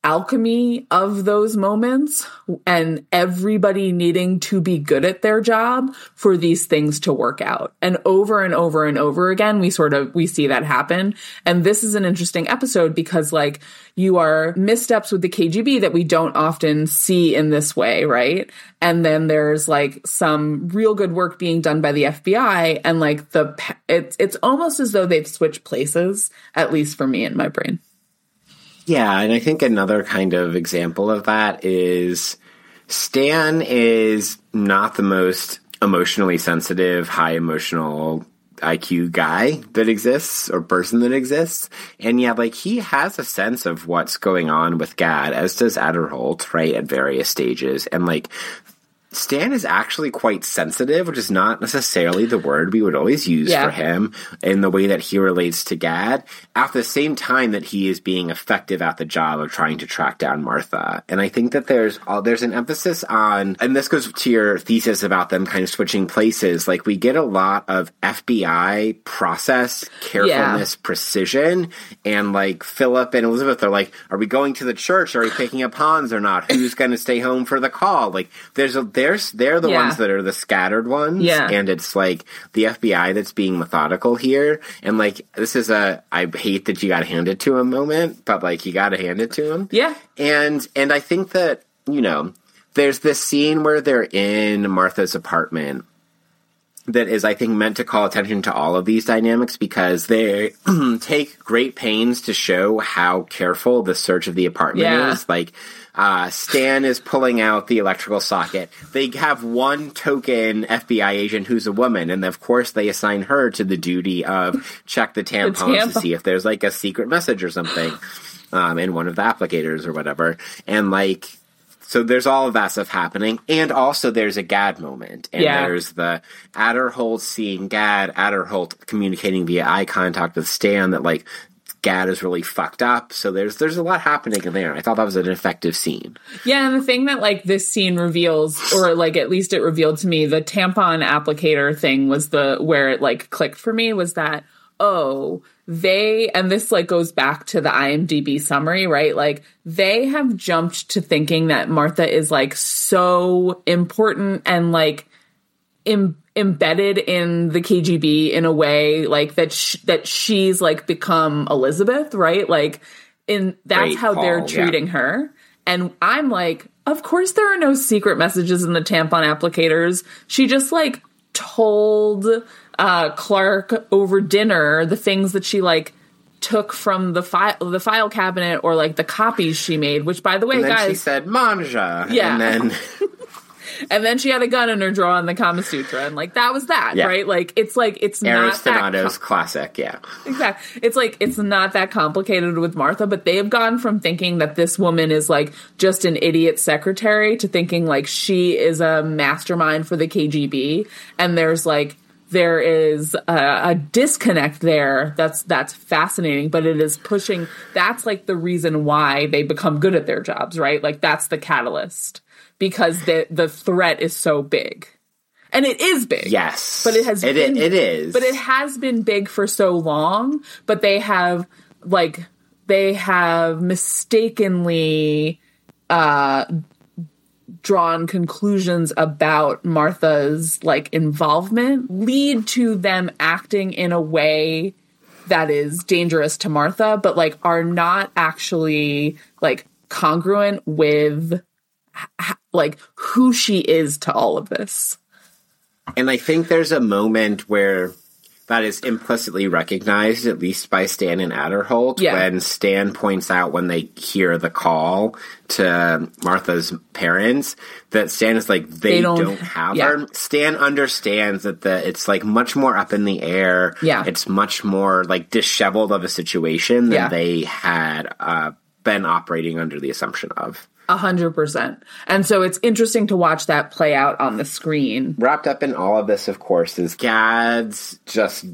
alchemy of those moments and everybody needing to be good at their job for these things to work out. And over and over and over again, we sort of, we see that happen. And this is an interesting episode because like you are missteps with the KGB that we don't often see in this way, right? And then there's like some real good work being done by the FBI and like the, it's, it's almost as though they've switched places, at least for me in my brain. Yeah, and I think another kind of example of that is Stan is not the most emotionally sensitive, high emotional IQ guy that exists or person that exists. And yet, like, he has a sense of what's going on with Gaad, as does Aderholt, right, at various stages. And, like, Stan is actually quite sensitive, which is not necessarily the word we would always use yeah. for him in the way that he relates to Gaad, at the same time that he is being effective at the job of trying to track down Martha. And I think that there's uh, there's an emphasis on, and this goes to your thesis about them kind of switching places. Like we get a lot of FBI process, carefulness, yeah. precision, and like Philip and Elizabeth are like, are we going to the church? Are we picking up Hans or not? Who's going to stay home for the call? Like there's a they're they're the yeah. ones that are the scattered ones. Yeah. And it's like the FBI that's being methodical here. And like this is a I hate that you gotta hand it to him moment, but like you gotta hand it to him. Yeah. And and I think that, you know, there's this scene where they're in Martha's apartment that is, I think, meant to call attention to all of these dynamics because they take great pains to show how careful the search of the apartment yeah. is. Like, uh, Stan is pulling out the electrical socket. They have one token FBI agent who's a woman, and of course they assign her to the duty of check the tampons the tampon. to see if there's like a secret message or something um, in one of the applicators or whatever. And like, so there's all of that stuff happening, and also there's a Gaad moment, and yeah. there's the Aderholt seeing Gaad, Aderholt communicating via eye contact with Stan that like Gaad is really fucked up. So there's there's a lot happening in there. I thought that was an effective scene. Yeah, and the thing that like this scene reveals, or like at least it revealed to me, the tampon applicator thing was the where it like clicked for me was that oh they and this like goes back to the IMDb summary, right? Like they have jumped to thinking that Martha is like so important and like Im- embedded in the KGB in a way like that sh- that she's like become Elizabeth, right? Like in that's Great how Paul, they're treating yeah. her. And I'm like, of course there are no secret messages in the tampon applicators. She just like told uh, Clark over dinner the things that she like took from the file the file cabinet or like the copies she made. Which, by the way, guys, she said manja. Yeah, and then. and then she had a gun in her drawer on the Kama Sutra, and like that was that, yeah. right? Like it's like it's not that com- classic, yeah, exactly. It's like it's not that complicated with Martha, but they have gone from thinking that this woman is like just an idiot secretary to thinking like she is a mastermind for the KGB, and there's like there is a, a, disconnect there that's that's fascinating but it is pushing that's like the reason why they become good at their jobs right like that's the catalyst because the the threat is so big. And it is big. Yes. But it has it, been, it is. But it has been big for so long, but they have like they have mistakenly uh drawn conclusions about Martha's like involvement lead to them acting in a way that is dangerous to Martha, but like are not actually like congruent with like who she is to all of this. And I think there's a moment where that is implicitly recognized, at least by Stan and Adderholt, Yeah. when Stan points out when they hear the call to Martha's parents that Stan is like they, They don't, don't- have yeah. her. Stan understands that the it's like much more up in the air. Yeah. it's much more like disheveled of a situation than Yeah. they had uh, been operating under the assumption of. A hundred percent. And so it's interesting to watch that play out on the screen. wrapped up in all of this, of course, is Gaad's just.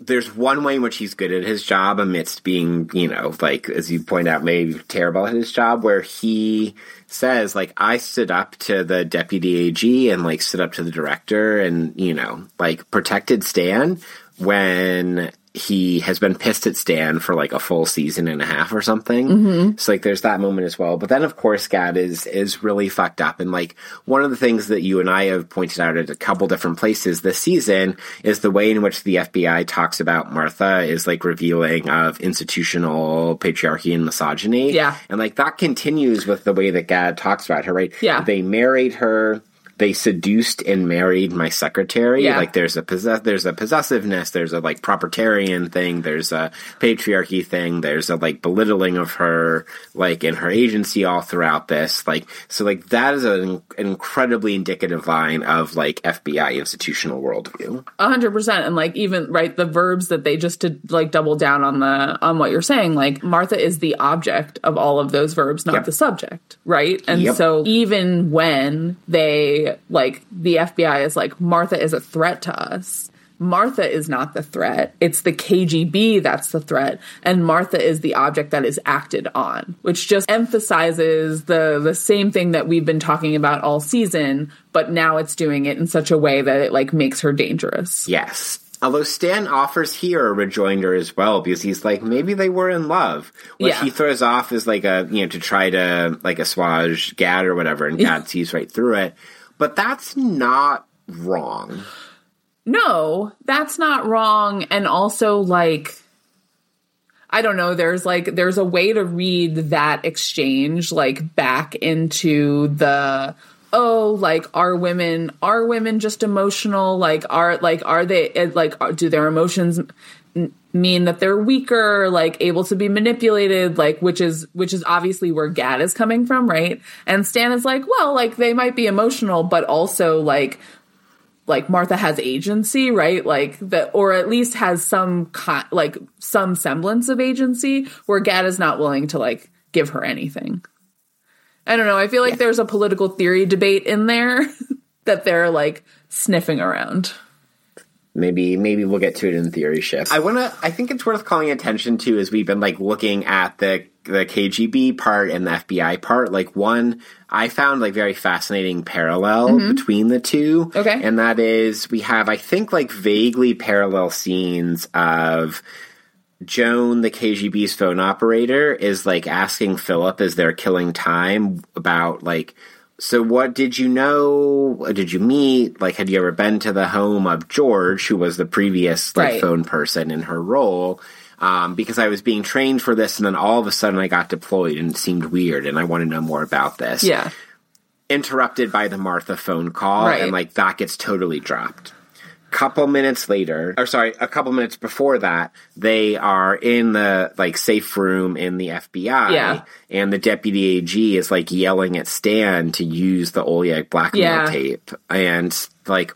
There's one way in which he's good at his job amidst being, you know, like, as you point out, maybe terrible at his job, where he says, like, I stood up to the deputy AG and, like, stood up to the director and, you know, like, protected Stan when he has been pissed at Stan for like a full season and a half or something. Mm-hmm. So like there's that moment as well. But then of course Gaad is is really fucked up. And like one of the things that you and I have pointed out at a couple different places this season is the way in which the FBI talks about Martha is like revealing of institutional patriarchy and misogyny. Yeah. And like that continues with the way that Gaad talks about her, right? Yeah. They married her they seduced and married my secretary. Yeah. Like there's a possess there's a possessiveness, there's a like proprietarian thing, there's a patriarchy thing, there's a like belittling of her like in her agency all throughout this. Like so like that is an, incredibly indicative line of like FBI institutional worldview. A hundred percent. And like even right, the verbs that they just to like double down on the on what you're saying, like Martha is the object of all of those verbs, not Yep. the subject. Right. And Yep. so even when they like the FBI is like, Martha is a threat to us. Martha is not the threat. It's the KGB that's the threat. And Martha is the object that is acted on, which just emphasizes the, the same thing that we've been talking about all season, but now it's doing it in such a way that it like makes her dangerous. Yes. Although Stan offers here a rejoinder as well because he's like maybe they were in love, which Yeah. he throws off as like a you know to try to like assuage Gaad or whatever, and Gaad sees right through it. But that's not wrong. No, that's not wrong. And also, like, I don't know, there's like, there's a way to read that exchange, like, back into the, oh, like, are women, are women just emotional? Like, are, like, are they, like, do their emotions mean that they're weaker, like, able to be manipulated? Like, which is, which is obviously where Gaad is coming from, right? And Stan is like, well, like, they might be emotional, but also, like, like Martha has agency, right? Like that, or at least has some like some semblance of agency. Where Gaad is not willing to like give her anything. I don't know. I feel like there's a political theory debate in there that they're like sniffing around. Maybe maybe we'll get to it in theory shift. I wanna I think it's worth calling attention to as we've been like looking at the the KGB part and the FBI part. Like one I found like very fascinating parallel between the two. Mm-hmm. Okay. And that is we have I think like vaguely parallel scenes of Joan, the KGB's phone operator, is like asking Philip as they're killing time about like, so what did you know? Did you meet? Like, had you ever been to the home of George, who was the previous like Right. phone person in her role? Um, because I was being trained for this, and then all of a sudden I got deployed, and it seemed weird, and I want to know more about this Yeah. interrupted by the Martha phone call, Right. and like that gets totally dropped. Couple minutes later, or sorry, a couple minutes before that, they are in the like safe room in the FBI, Yeah. and the deputy AG is like yelling at Stan to use the Oleg blackmail Yeah. tape, and like.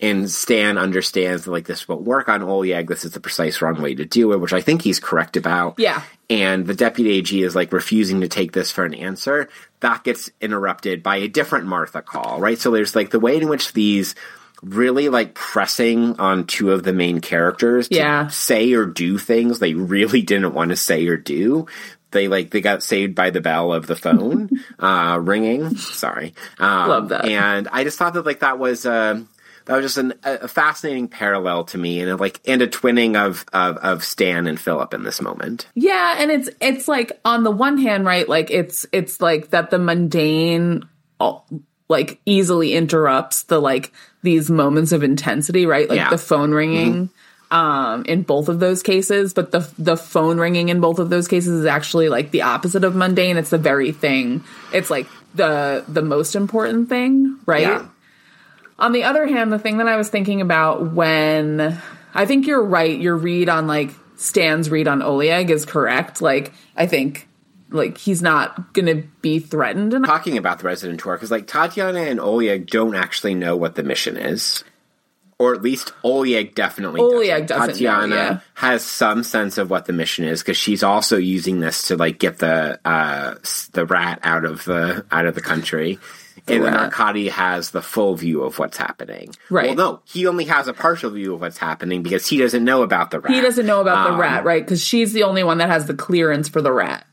And Stan understands that like this won't work on Oleg. This is the precise wrong way to do it, which I think he's correct about Yeah. and the deputy AG is like refusing to take this for an answer, that gets interrupted by a different Martha call, right? So there's like the way in which these really like pressing on two of the main characters to Yeah. say or do things they really didn't want to say or do. They like they got saved by the bell of the phone uh, ringing. Sorry, um, Love that. And I just thought that like that was. Uh, that was just an, a fascinating parallel to me, and a, like and a twinning of, of of Stan and Philip in this moment. Yeah, and it's it's like on the one hand, right? Like it's it's like that the mundane like easily interrupts the like these moments of intensity, right? Like Yeah. the phone ringing um in both of those cases, but the the phone ringing in both of those cases is actually like the opposite of mundane. It's the very thing. It's like the the most important thing, right? Yeah. On the other hand, the thing that I was thinking about when I think you're right, your read on like Stan's read on Oleg is correct. Like I think like he's not gonna be threatened and talking about the rezidentura because like Tatiana and Oleg don't actually know what the mission is. Or at least Oleg definitely Oleg doesn't. doesn't know, Tatiana yeah. has some sense of what the mission is because she's also using this to like get the uh, the rat out of the out of the country. and then. Arkady has the full view of what's happening. Right. Well, no, he only has a partial view of what's happening because he doesn't know about the rat. he doesn't know about the Um, rat, right? Because she's the only one that has the clearance for the rat.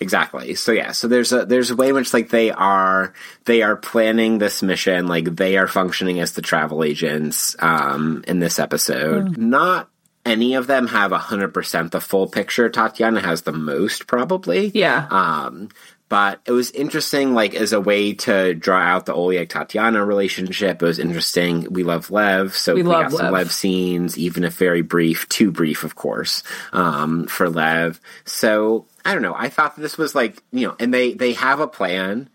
Exactly. So yeah, so there's a there's a way in which like they are they are planning this mission, like they are functioning as the travel agents um in this episode. Not any of them have hundred percent the full picture. Tatiana has the most probably. Yeah. Um but it was interesting, like as a way to draw out the Oleg Tatiana relationship. It was interesting. We love Lev, so We we, love got some Lev. Lev scenes, even if very brief, too brief, of course, um, for Lev. So I don't know. I thought this was like you know, and they they have a plan.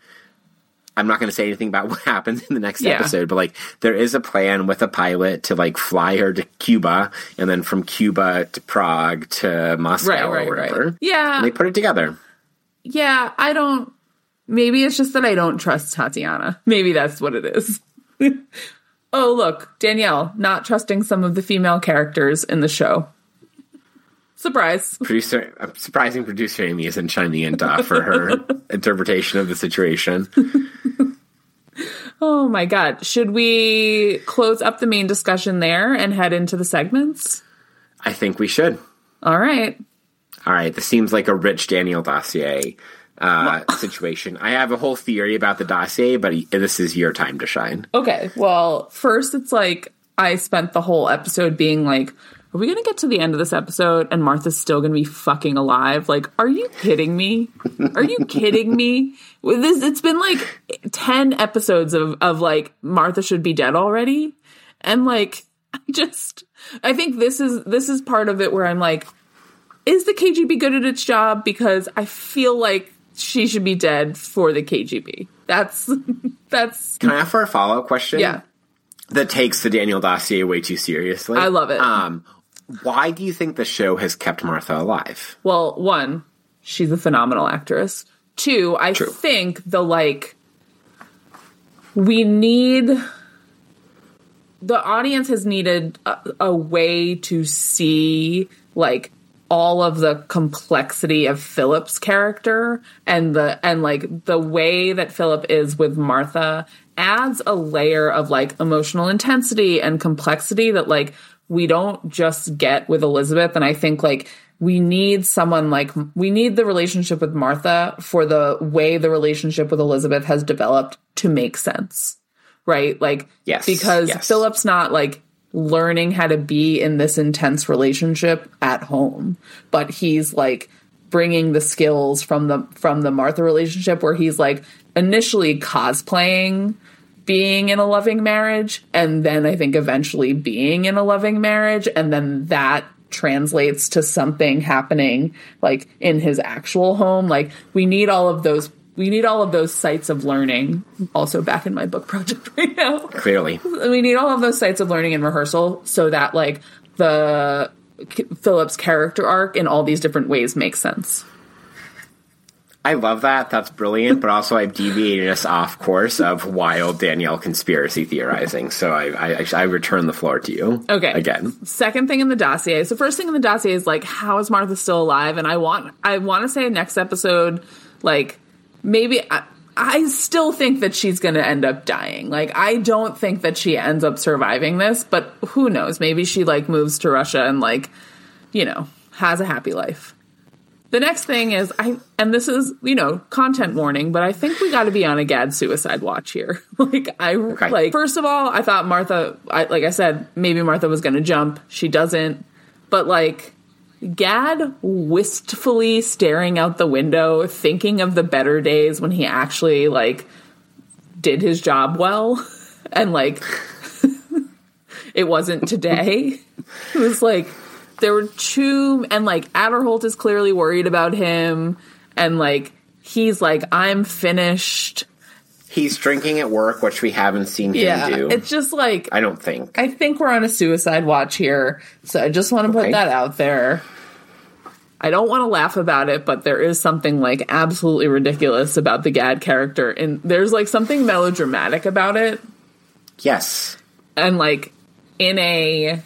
I'm not going to say anything about what happens in the next Yeah. episode, but like there is a plan with a pilot to like fly her to Cuba, and then from Cuba to Prague to Moscow Right, or whatever. right. Yeah. and they put it together. Yeah, I don't. Maybe it's just that I don't trust Tatiana. Maybe that's what it is. oh, look, Danielle not trusting some of the female characters in the show. Surprise. Producer, uh, surprising producer Amy isn't chiming in to offer her interpretation of the situation. Oh my god. Should we close up the main discussion there and head into the segments? I think we should. All right. All right, this seems like a rich Danielle dossier uh, situation. I have a whole theory about the dossier, but this is your time to shine. Okay. Well, first, it's like I spent the whole episode being like, are we going to get to the end of this episode and Martha's still going to be fucking alive? Like, are you kidding me? Are you kidding me? With this, it's been like 10 episodes of, of like Martha should be dead already. And like, I just, I think this is, this is part of it where I'm like, is the KGB good at its job? Because I feel like she should be dead for the KGB. That's, that's, Can I offer a follow up question? yeah. That takes the Danielle dossier way too seriously. I love it. Um, why do you think the show has kept Martha alive? Well, one, she's a phenomenal actress. Two, I True. think the like we need the audience has needed a, a way to see like all of the complexity of Philip's character and the and like the way that Philip is with Martha adds a layer of like emotional intensity and complexity that like we don't just get with Elizabeth and I think like we need someone like we need the relationship with Martha for the way the relationship with Elizabeth has developed to make sense right like Yes, because yes. Philip's not like learning how to be in this intense relationship at home but he's like bringing the skills from the from the Martha relationship where he's like initially cosplaying being in a loving marriage and then I think eventually being in a loving marriage and then that translates to something happening like in his actual home like we need all of those we need all of those sites of learning also back in my book project right now Clearly. we need all of those sites of learning and rehearsal so that like the Philip's character arc in all these different ways makes sense. I love that. That's brilliant. But also, I've deviated us off course of wild Danielle conspiracy theorizing. So I, I, I return the floor to you. Okay. Again. Second thing in the dossier. So first thing in the dossier is like, how is Martha still alive? And I want, I want to say next episode, like maybe I, I still think that she's going to end up dying. Like I don't think that she ends up surviving this, but who knows? Maybe she like moves to Russia and like, you know, has a happy life. The next thing is I and this is, you know, content warning, but I think we got to be on a Gaad suicide watch here. like I like first of all, I thought Martha I, like I said, maybe Martha was going to jump. She doesn't. But like Gaad wistfully staring out the window, thinking of the better days when he actually like did his job well and like it wasn't today. it was like there were two and like Aderholt is clearly worried about him and like he's like I'm finished. He's drinking at work, which we haven't seen him Yeah. do. It's just like I don't think. I think we're on a suicide watch here. So I just want to put Okay. that out there. I don't want to laugh about it, but there is something like absolutely ridiculous about the Gaad character. And there's like something melodramatic about it. yes. And like in a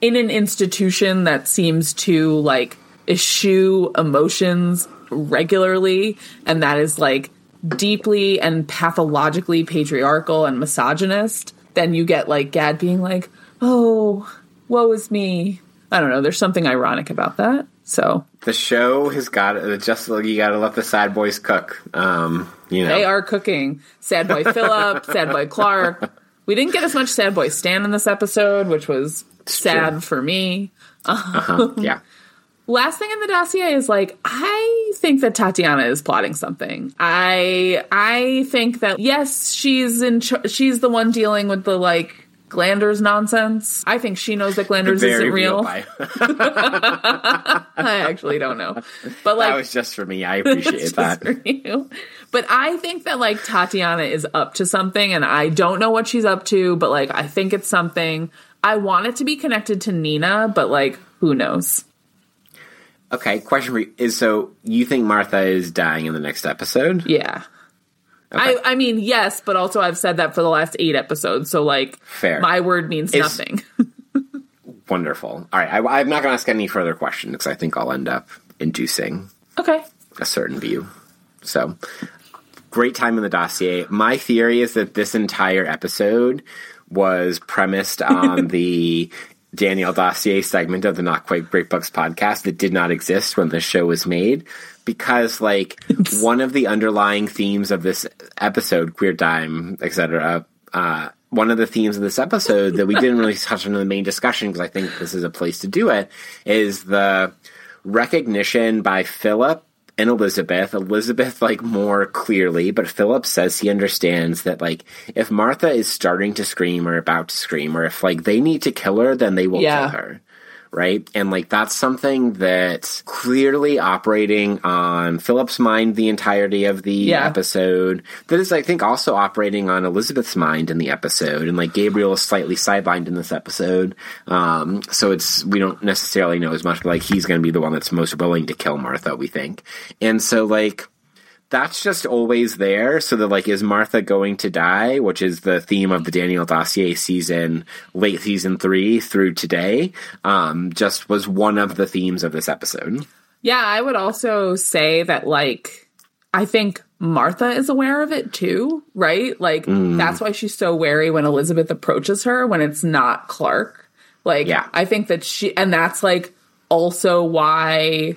in an institution that seems to like eschew emotions regularly and that is like deeply and pathologically patriarchal and misogynist, then you get like Gaad being like, "Oh, woe is me." I don't know. There's something ironic about that. So The show has got it. Just you got to let the sad boys cook. Um, you know, they are cooking. Sad boy Philip, sad boy Clark. We didn't get as much sad boy Stan in this episode, which was sad true. for me. Uh-huh. yeah. last thing in the dossier is like I think that Tatiana is plotting something. I I think that yes, she's in ch- she's the one dealing with the like Glanders nonsense. I think she knows that Glanders isn't real. by- I actually don't know. But like that was just for me. I appreciate that. for you. But I think that like Tatiana is up to something and I don't know what she's up to, but like I think it's something. I want it to be connected to Nina, but like who knows? Okay, question for you is: so you think Martha is dying in the next episode? Yeah. Okay. I, I mean, yes, but also I've said that for the last eight episodes, so like, Fair. my word means Is- nothing. Wonderful. All right, I, I'm not going to ask any further questions because I think I'll end up inducing okay. a certain view. So, great time in the dossier. My theory is that this entire episode was premised on the Danielle Dossier segment of the Not Quite Great Books podcast that did not exist when the show was made. Because, like, one of the underlying themes of this episode, Queer Time, etc., uh, one of the themes of this episode that we didn't really touch on in the main discussion, because I think this is a place to do it, is the recognition by Philip and Elizabeth. Elizabeth, like, more clearly, but Philip says he understands that, like, if Martha is starting to scream or about to scream, or if, like, they need to kill her, then they will Yeah. kill her. Right? And, like, that's something that's clearly operating on Philip's mind the entirety of the Yeah. episode. That is, I think, also operating on Elizabeth's mind in the episode. And, like, Gabriel is slightly sidelined in this episode. Um, so it's, we don't necessarily know as much, but, like, he's going to be the one that's most willing to kill Martha, we think. And so, like, that's just always there. So that like, is Martha going to die? Which is the theme of the Danielle Dossier season, late season three through today. Um, just was one of the themes of this episode. Yeah, I would also say that, like, I think Martha is aware of it too, right? Like, Mm. that's why she's so wary when Elizabeth approaches her when it's not Clark. Like, Yeah. I think that she, and that's like also why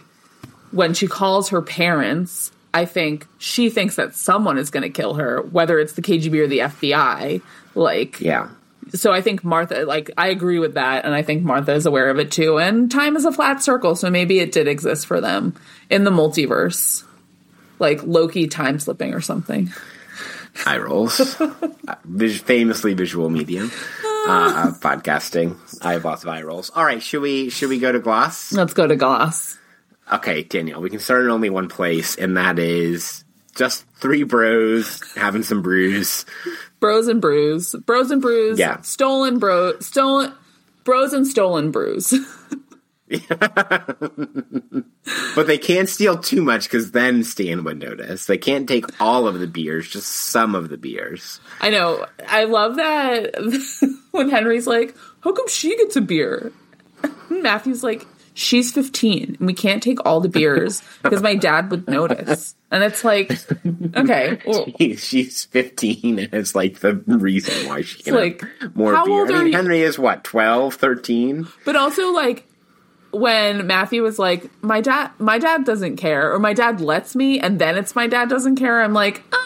when she calls her parents, I think she thinks that someone is going to kill her, whether it's the KGB or the FBI. Like, Yeah. so I think Martha, like, I agree with that, and I think Martha is aware of it too. And time is a flat circle, so maybe it did exist for them in the multiverse, like Loki time slipping or something. Eye rolls. Famously visual medium. Uh, podcasting. I have lots of eye rolls. All right. Should we, should we go to gloss? Let's go to Gloss. Okay, Danielle, we can start in only one place, and that is just three bros having some brews. Bros and Brews, Bros and Brews, Yeah. stolen bro, stolen Bros and stolen brews. But they can't steal too much because then Stan would notice. They can't take all of the beers, just some of the beers. I know. I love that when Henry's like, "How come she gets a beer?" Matthew's like, "She's 15, and we can't take all the beers because my dad would notice." And it's like, okay, well, She's 15, and it's like the reason why she can like, more how beer. old I mean, you? Henry is what, 12, 13? but also like when Matthew was like, "My dad, my dad doesn't care," or "My dad lets me," and then it's "My dad doesn't care." I'm like. "Uh,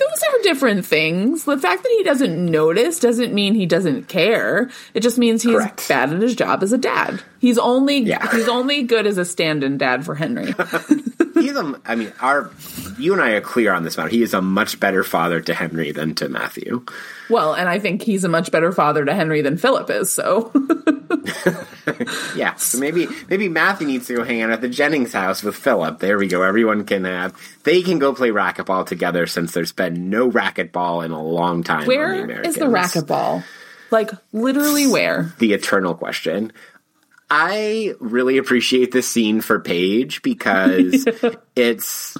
those are different things. The fact that he doesn't notice doesn't mean he doesn't care. It just means he's Correct. bad at his job as a dad. He's only Yeah. he's only good as a stand-in dad for Henry. He he's a. I mean, our you and I are clear on this matter. He is a much better father to Henry than to Matthew. Well, and I think he's a much better father to Henry than Philip is. So, yeah. So maybe maybe Matthew needs to go hang out at the Jennings house with Philip. There we go. Everyone can have. They can go play racquetball together since there's been no racquetball in a long time. Where the is the racquetball? Like literally where? The eternal question. I really appreciate this scene for Paige because it's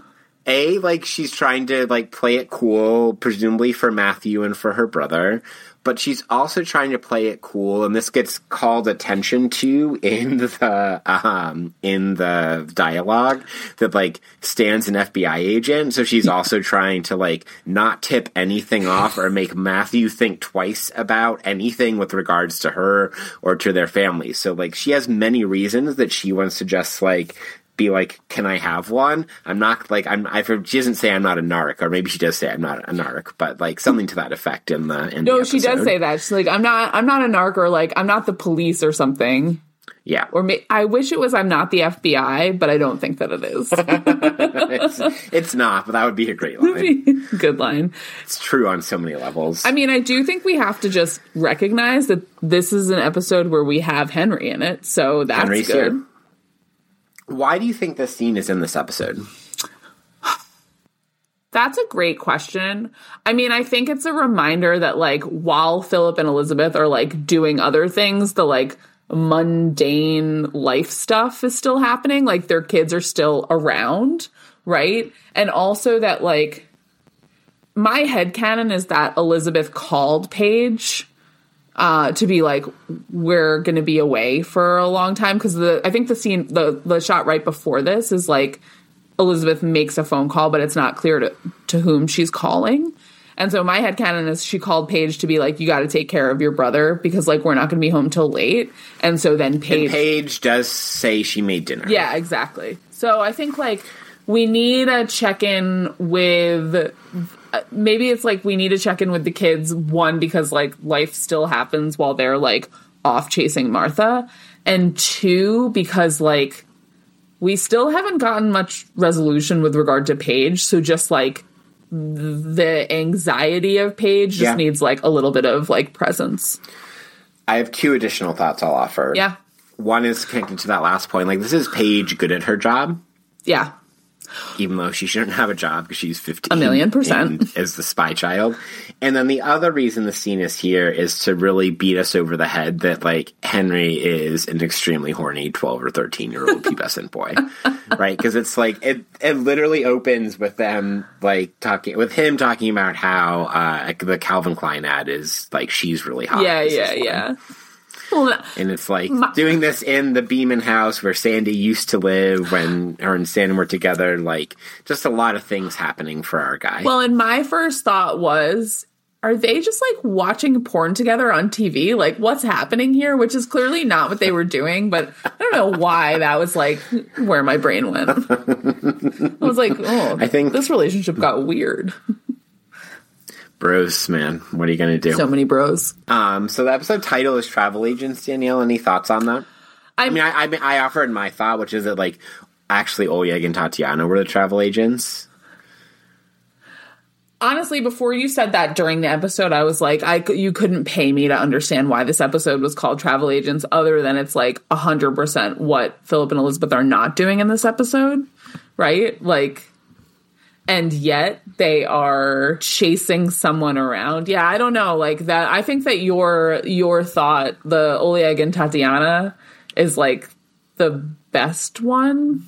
a like she's trying to like play it cool, presumably for Matthew and for her brother, but she's also trying to play it cool, and this gets called attention to in the um in the dialogue that like stands an FBI agent, so she's also trying to like not tip anything off or make Matthew think twice about anything with regards to her or to their family. So like she has many reasons that she wants to just like be like, "Can I have one?" I'm not like I'm. I she doesn't say I'm not a narc, or maybe she does say I'm not a narc, but like something to that effect in the. In no, the she does say that. She's like, "I'm not. I'm not a narc, or like I'm not the police, or something." Yeah, Or may- I wish it was I'm not the FBI, but I don't think that it is. it's, it's not, but that would be a great line. Good line. It's true on so many levels. I mean, I do think we have to just recognize that this is an episode where we have Henry in it, so that's Henry's good. here. Why do you think this scene is in this episode? That's a great question. I mean, I think it's a reminder that like while Philip and Elizabeth are like doing other things, the like mundane life stuff is still happening. Like their kids are still around, right? And also that like my head headcanon is that Elizabeth called Paige uh, to be like, we're going to be away for a long time because the I think the scene the the shot right before this is like Elizabeth makes a phone call, but it's not clear to to whom she's calling. And so my head headcanon is she called Paige to be like, you got to take care of your brother because like we're not going to be home till late. And so then Paige, Paige does say she made dinner. yeah, exactly. So I think like we need a check in with Uh, maybe it's like we need to check in with the kids one because like life still happens while they're like off chasing Martha and two because like we still haven't gotten much resolution with regard to Paige so just like the anxiety of Paige just Yeah. needs like a little bit of like presence. I have two additional thoughts I'll offer. Yeah. One is connected to that last point. Like, this is Paige good at her job, Yeah. Even though she shouldn't have a job because she's 15. A million percent. As the spy child. And then the other reason the scene is here is to really beat us over the head that, like, Henry is an extremely horny 12 or 13 year old pubescent boy. right? Because it's like, it, it literally opens with them, like, talking, with him talking about how uh, the Calvin Klein ad is, like, she's really hot. Yeah, yeah, yeah. And it's like doing this in the Beeman house where Sandy used to live when her and Sandy were together. Like, just a lot of things happening for our guy. Well, and my first thought was, are they just like watching porn together on TV? Like, what's happening here? Which is clearly not what they were doing, but I don't know why that was like where my brain went. I was like, oh, I think- this relationship got weird. Bros, man, what are you going to do? So many bros. um, so the episode title is Travel Agents. Danielle, any thoughts on that? I I'm- mean, I, I, I offered my thought, which is that, like, actually Oleg and Tatiana were the travel agents. Honestly, before you said that during the episode, I was like, I you couldn't pay me to understand why this episode was called Travel Agents, other than it's like hundred percent what Philip and Elizabeth are not doing in this episode, right? Like, and yet they are chasing someone around. Yeah, I don't know, like that. I think that your your thought, the Oleg and Tatiana, is like the best one.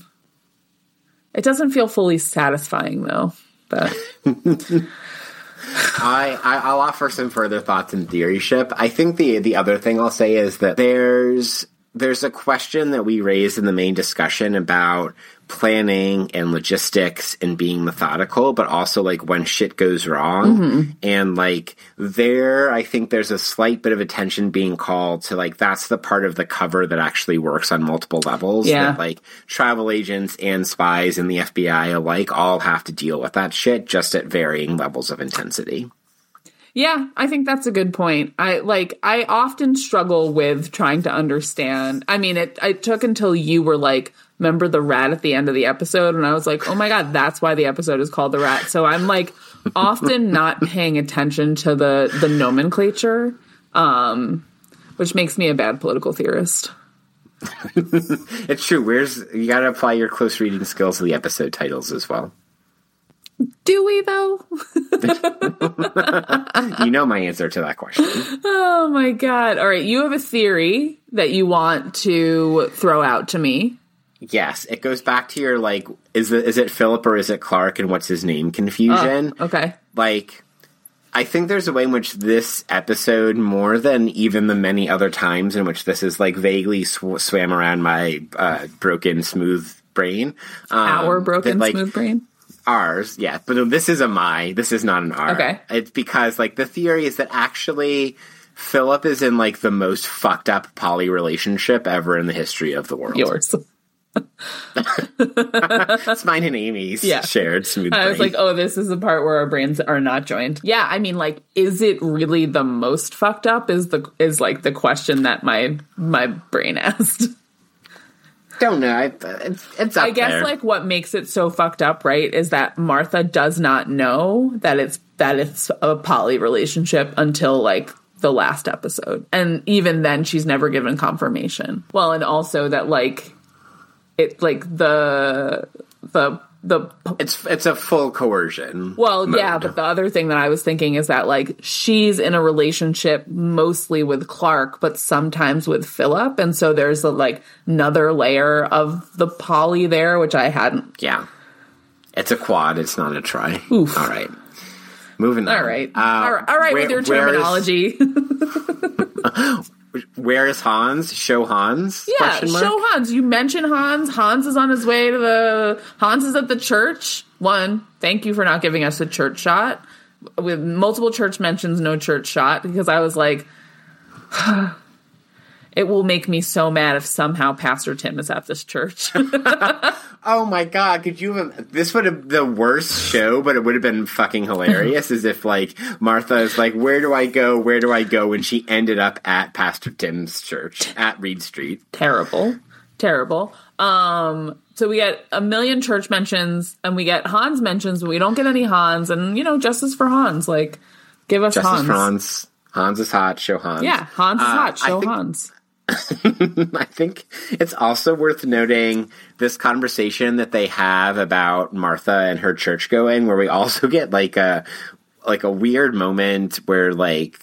It doesn't feel fully satisfying though. But I, I I'll offer some further thoughts in theory ship. I think the the other thing I'll say is that there's there's a question that we raised in the main discussion about planning and logistics and being methodical, but also like when shit goes wrong. Mm-hmm. And like there, I think there's a slight bit of attention being called to like that's the part of the cover that actually works on multiple levels. Yeah. That like travel agents and spies and the FBI alike all have to deal with that shit just at varying levels of intensity. Yeah, I think that's a good point. I like I often struggle with trying to understand. I mean, it it took until you were like, remember the rat at the end of the episode and I was like, "Oh my god, that's why the episode is called The Rat." So I'm like often not paying attention to the the nomenclature um which makes me a bad political theorist. It's true. Where's you got to apply your close reading skills to the episode titles as well. Do we though? You know my answer to that question. Oh my god. All right, you have a theory that you want to throw out to me. Yes, it goes back to your like, is it is it Philip or is it Clark, and what's his name confusion? Okay. Like, I think there's a way in which this episode, more than even the many other times in which this is like vaguely sw- swam around my uh, broken smooth brain, um, Our broken that, like, smooth brain. ours, yeah, but this is a my. This is not an R. Okay. It's because like the theory is that actually Philip is in like the most fucked up poly relationship ever in the history of the world. Yours. That's mine and Amy's Yeah. shared smooth I was brain. like, oh, this is the part where our brains are not joined. Yeah, I mean, like, is it really the most fucked up? Is the is like the question that my my brain asked. Don't know. I, it's, it's I guess there. like what makes it so fucked up, right, is that Martha does not know that it's that it's a poly relationship until like the last episode. And even then she's never given confirmation. Well, and also that like it like the the the it's it's a full coercion. well, mode. yeah, but the other thing that I was thinking is that like she's in a relationship mostly with Clark, but sometimes with Philip, and so there's a like another layer of the poly there, which I hadn't. yeah, it's a quad. It's not a try. Oof. All right, moving on. All right, Uh, all right, all right where- with your terminology. Where is Hans? Show Hans? yeah, show Hans. You mention Hans. Hans is on his way to the. Hans is at the church. One, thank you for not giving us a church shot. With multiple church mentions, no church shot because I was like. It will make me so mad if somehow Pastor Tim is at this church. Oh my god, could you have this would have the worst show, but it would have been fucking hilarious as if like Martha is like, Where do I go? Where do I go? And she ended up at Pastor Tim's church at Reed Street. terrible terrible um so we get a million church mentions and we get hans mentions but we don't get any hans and you know justice for hans like give us Justice hans. Hans. Hans is hot, show Hans. yeah hans is Uh, hot show think- hans I think it's also worth noting this conversation that they have about Martha and her church going, where we also get like a like a weird moment where like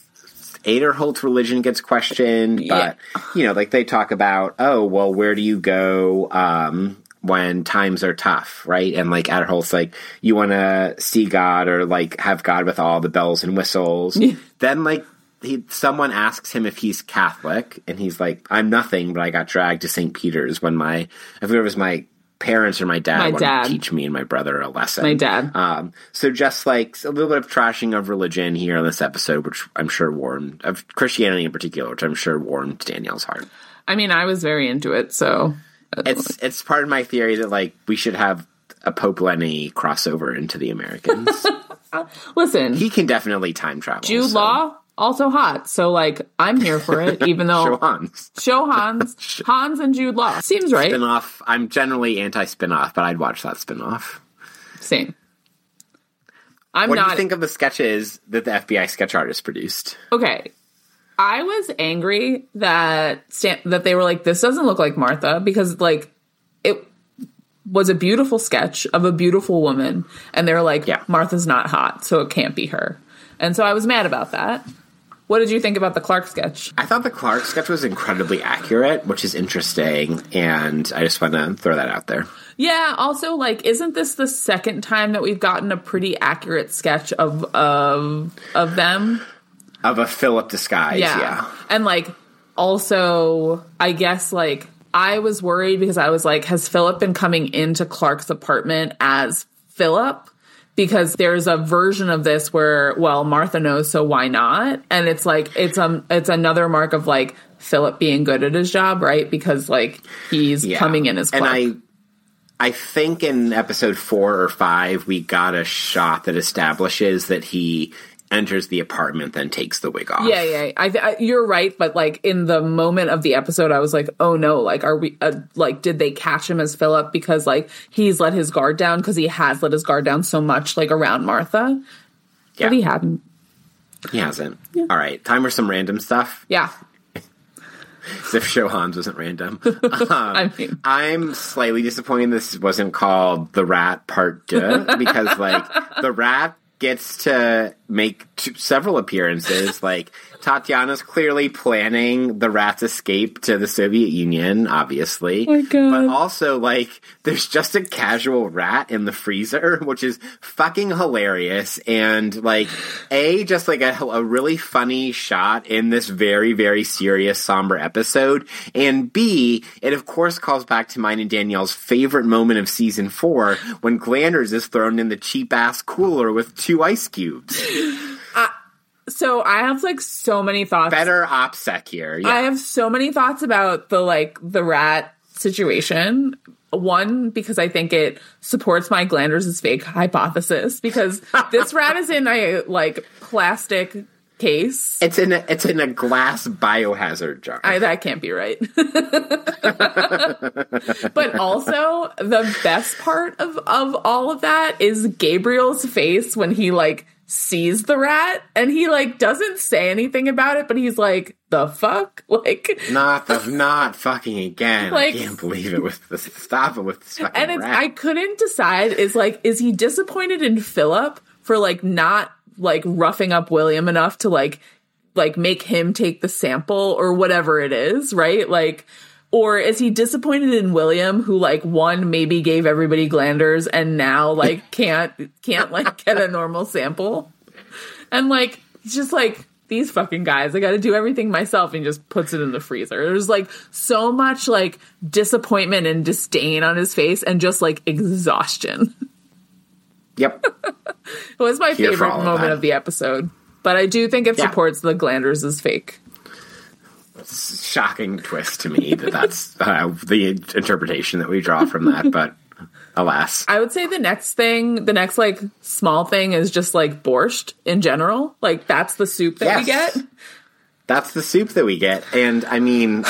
Aderholt's religion gets questioned, Yeah. but you know, like they talk about, oh, well, where do you go um, when times are tough, right? And like Aderholt's like, you want to see God or like have God with all the bells and whistles. Then like he someone asks him if he's Catholic, and he's like, "I'm nothing, but I got dragged to St. Peter's when my I think it was my parents or my dad My wanted dad. to teach me and my brother a lesson." My dad. Um, so just like a little bit of trashing of religion here on this episode, which I'm sure warmed of Christianity in particular, which I'm sure warmed Danielle's heart. i mean i was very into it so It's it's part of my theory that like we should have a Pope Lenny crossover into the Americans. listen he can definitely time travel. jude so- law also hot so like i'm here for it even though Show Hans. show hans hans and jude law seems right Spin off. I'm generally anti spin off, but I'd watch that spin off. same i'm What do you think of the sketches that the FBI sketch artist produced? Okay. I was angry that Stan- that they were like, this doesn't look like Martha because like it was a beautiful sketch of a beautiful woman, and they're like, Yeah. Martha's not hot, so it can't be her. And so I was mad about that. What did you think about the Clark sketch? I thought the Clark sketch was incredibly accurate, which is interesting, and I just want to throw that out there. Yeah. Also, like, isn't this the second time that we've gotten a pretty accurate sketch of of of them? Of a Philip disguise, yeah. And like also, I guess like I was worried because I was like, has Philip been coming into Clark's apartment as Philip? Because there's a version of this where, well, Martha knows, so why not? And it's like it's um it's another mark of like Philip being good at his job, right? Because like he's Yeah. coming in as Clark. And I, I think in episode four or five, we got a shot that establishes that he enters the apartment, then takes the wig off. Yeah, yeah. I, I, you're right, but like in the moment of the episode, I was like, "Oh no! Like, are we? Uh, like, did they catch him as Philip because like he's let his guard down because he has let his guard down so much like around Martha, Yeah. but he hadn't. He hasn't. All right, time for some random stuff. Yeah, As if Show Hans wasn't random. I mean, I'm slightly disappointed this wasn't called The Rat Part 2 because, like, the rat gets to make several appearances. Like, Tatiana's clearly planning the rat's escape to the Soviet Union, obviously. Oh my God. But also, like, there's just a casual rat in the freezer, which is fucking hilarious. And, like, A, just like a, a really funny shot in this very, very serious, somber episode. And B, it of course calls back to mine and Danielle's favorite moment of season four when Glanders is thrown in the cheap ass cooler with two ice cubes. so I have like so many thoughts. Better OPSEC here. Yeah. I have so many thoughts about the like the rat situation. One, because I think it supports my Glanders is fake hypothesis because this rat is in a like plastic case. it's in a, it's in a glass biohazard jar. I, that can't be right. but also, the best part of, of all of that is Gabriel's face when he like sees the rat and he like doesn't say anything about it, but he's like, the fuck? Like, not the not fucking again. Like- I can't believe it with this. Stop it with this fucking and it's rat. I couldn't decide is like is he disappointed in Philip for like not like roughing up William enough to like like make him take the sample or whatever it is, right? Like or is he disappointed in William who like one maybe gave everybody glanders and now like can't can't like get a normal sample? And like he's just like these fucking guys, I got to do everything myself and just puts it in the freezer. There's like so much like disappointment and disdain on his face and just like exhaustion. yep. It was my Here favorite of moment that. of the episode. But I do think it Yeah. supports the glanders is fake. Shocking twist to me that that's uh, the interpretation that we draw from that. But alas, I would say the next thing, the next like small thing is just like borscht in general. Like that's the soup that we get. that's the soup that we get. And I mean,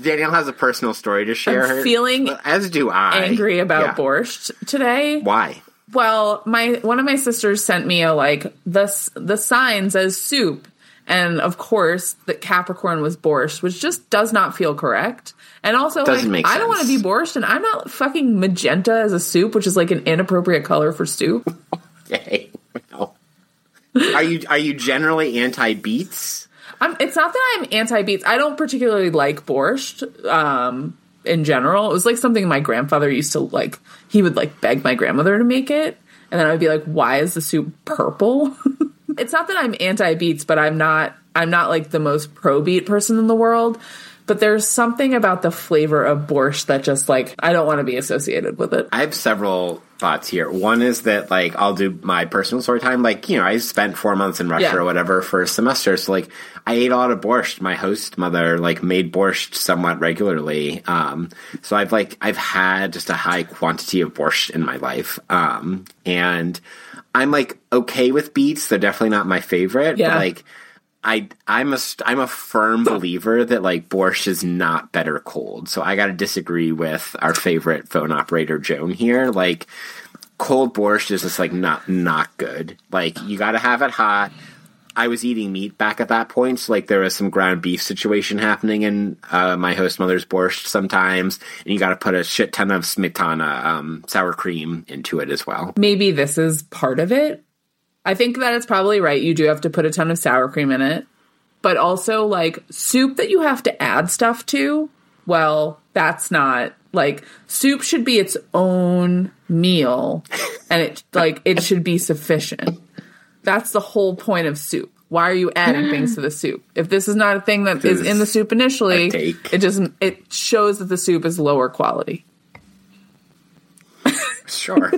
Danielle has a personal story to share. I'm feeling as do I. Angry about Yeah. borscht today. Why? Well, my one of my sisters sent me a like the the signs as soup, and of course the Capricorn was borscht, which just does not feel correct. And also, Doesn't like, make I don't want to be borscht, and I'm not fucking magenta as a soup, which is like an inappropriate color for soup. okay. Well, Are you are you generally anti beets? I'm, it's not that I'm anti beets. I don't particularly like borscht um, in general. It was like something my grandfather used to like. He would like beg my grandmother to make it, and then I would be like, "Why is the soup purple?" it's not that I'm anti beets, but I'm not. I'm not like the most pro beet person in the world. But there's something about the flavor of borscht that just like I don't want to be associated with it. I have several thoughts here. One is that like I'll do my personal story time. Like you know, I spent four months in Russia Yeah. or whatever for a semester, so like I ate a lot of borscht. My host mother like made borscht somewhat regularly, um, so I've like I've had just a high quantity of borscht in my life, um, and I'm like okay with beets. They're definitely not my favorite, Yeah. but like. I I'm a I'm a firm believer that like borscht is not better cold. So I got to disagree with our favorite phone operator Joan here. Like cold borscht is just like not not good. Like you got to have it hot. I was eating meat back at that point, so like there was some ground beef situation happening in uh, my host mother's borscht sometimes, and you got to put a shit ton of smetana, um, sour cream into it as well. maybe this is part of it. I think that it's probably right. You do have to put a ton of sour cream in it. But also, like, soup that you have to add stuff to, well, that's not like soup should be its own meal and it like it should be sufficient. That's the whole point of soup. Why are you adding things to the soup? If this is not a thing that is This in the soup initially, it doesn't it shows that the soup is lower quality. Sure.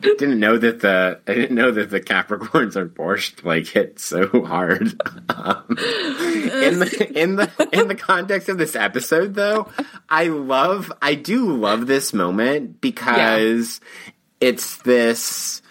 didn't know that the I didn't know that the Capricorns are borscht like hit so hard. Um, in the in the in the context of this episode, though, I love I do love this moment because it's this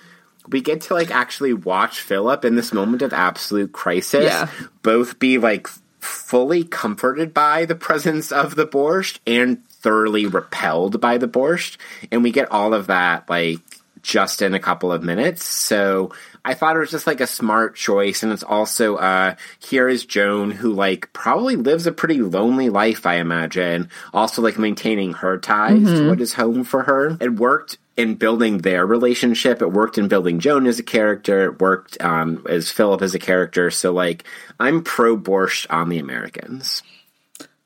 we get to like actually watch Philip in this moment of absolute crisis. Yeah. both be like fully comforted by the presence of the borscht and thoroughly repelled by the borscht. And we get all of that like just in a couple of minutes. So i thought it was just like a smart choice. And it's also uh here is joan who like probably lives a pretty lonely life i imagine. Also like maintaining her ties to what is home for her. It worked in building their relationship. It worked in building Joan as a character. It worked um, as Philip as a character. So, like, I'm pro Borscht on the Americans.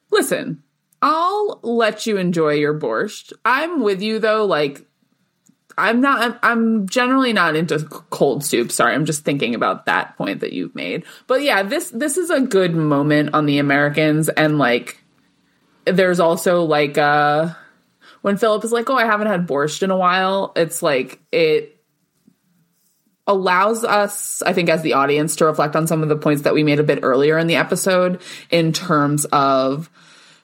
Listen, I'll let you enjoy your borscht. I'm with you though. Like, I'm not. I'm, generally not into cold soup. Sorry, I'm just thinking about that point that you've made. But yeah, this this is a good moment on the Americans, and like, there's also like uh when Philip is like, "Oh, I haven't had borscht in a while." It's like it allows us, I think, as the audience to reflect on some of the points that we made a bit earlier in the episode in terms of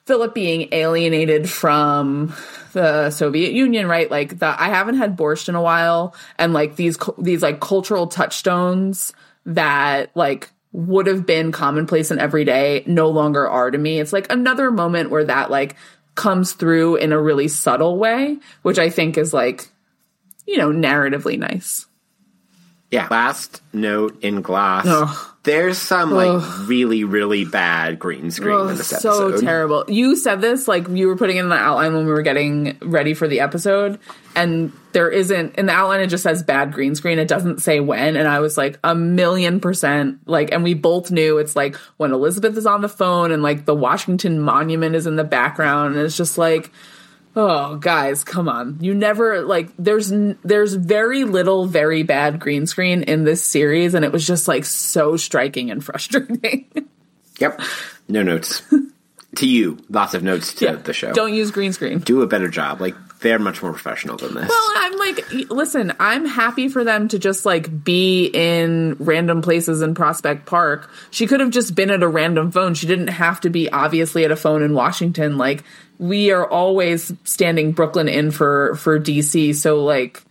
Philip being alienated from the Soviet Union, right? Like the I haven't had borscht in a while, and like these these like cultural touchstones that like would have been commonplace and everyday no longer are to me. It's like another moment where that like comes through in a really subtle way, which I think is like you know narratively nice. Yeah. Last note in glass. There's some like really, really bad green screen Oh, in this episode. so terrible. You said this like you were putting in the outline when we were getting ready for the episode, and there isn't in the outline. It just says bad green screen. It doesn't say when, and I was like a million percent like, and we both knew it's like when Elizabeth is on the phone and like the Washington Monument is in the background, and it's just like. Oh, guys, come on. You never like there's there's very little very bad green screen in this series and it was just like so striking and frustrating. Yep. No notes. to you, lots of notes to the show. Don't use green screen. do a better job. Like, they're much more professional than this. Well, I'm like, listen, I'm happy for them to just like be in random places in Prospect Park. She could have just been at a random phone. She didn't have to be obviously at a phone in Washington. Like, we are always standing Brooklyn in for for DC. So like,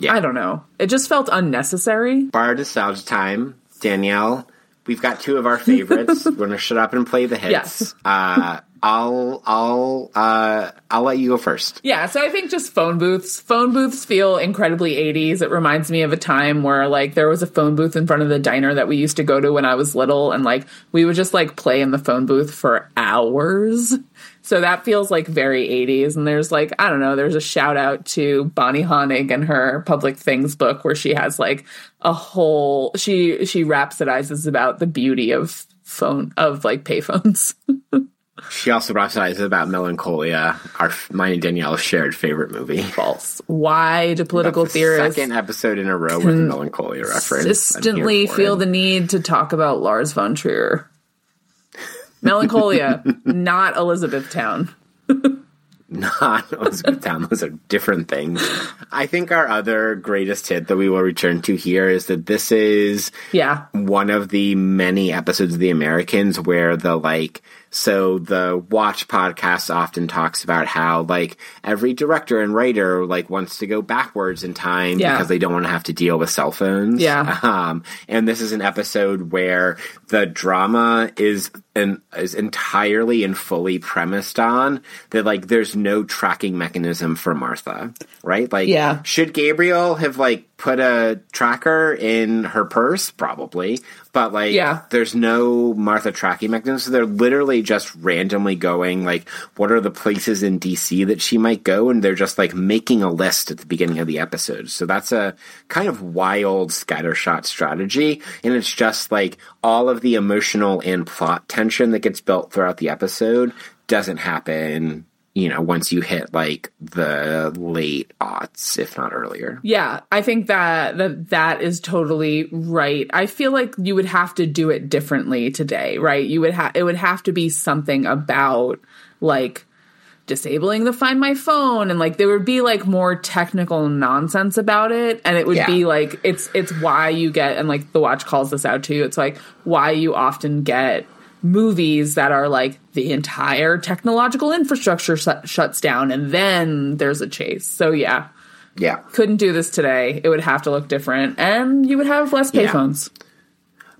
Yeah. I don't know. It just felt unnecessary. Bar nostalgia time, Danielle. We've got two of our favorites. We're gonna shut up and play the hits. Yes. Uh, I'll, I'll, uh, I'll let you go first. Yeah, so I think just phone booths. Phone booths feel incredibly 80s. It reminds me of a time where like there was a phone booth in front of the diner that we used to go to when I was little and like we would just like play in the phone booth for hours. So that feels like very 80s and there's like I don't know, there's a shout out to Bonnie Honig and her public things book where she has like a whole she she rhapsodizes about the beauty of phone of like payphones. She also rhapsodizes about Melancholia, our mine and Danielle's shared favorite movie. False. Why do political The theorists Second episode in a row with a Melancholia reference. Consistently feel it. the need to talk about Lars von Trier. Melancholia, not Elizabethtown. not Elizabethtown. Those are different things. I think our other greatest hit that we will return to here is that this is Yeah. one of the many episodes of The Americans where the like so the Watch podcast often talks about how like every director and writer like wants to go backwards in time Yeah. because they don't want to have to deal with cell phones. Yeah. Um, and this is an episode where the drama is an, is entirely and fully premised on that like there's no tracking mechanism for Martha, right? Like, Yeah. should Gabriel have like put a tracker in her purse? Probably, but like, Yeah. there's no Martha tracking mechanism. So they're literally just randomly going like, what are the places in DC that she might go? And they're just like making a list at the beginning of the episode. So that's a kind of wild scattershot strategy. And it's just like all of the emotional and plot tension that gets built throughout the episode doesn't happen. You know, once you hit like the late aughts, if not earlier. Yeah, I think that, that that is totally right. I feel like you would have to do it differently today, right? You would have it would have to be something about like disabling the find my phone and like there would be like more technical nonsense about it and it would Yeah. be like it's it's why you get and like the watch calls this out too it's like why you often get movies that are like the entire technological infrastructure shut shuts down and then there's a chase so yeah Yeah. Couldn't do this today. It would have to look different, and you would have less Yeah. payphones.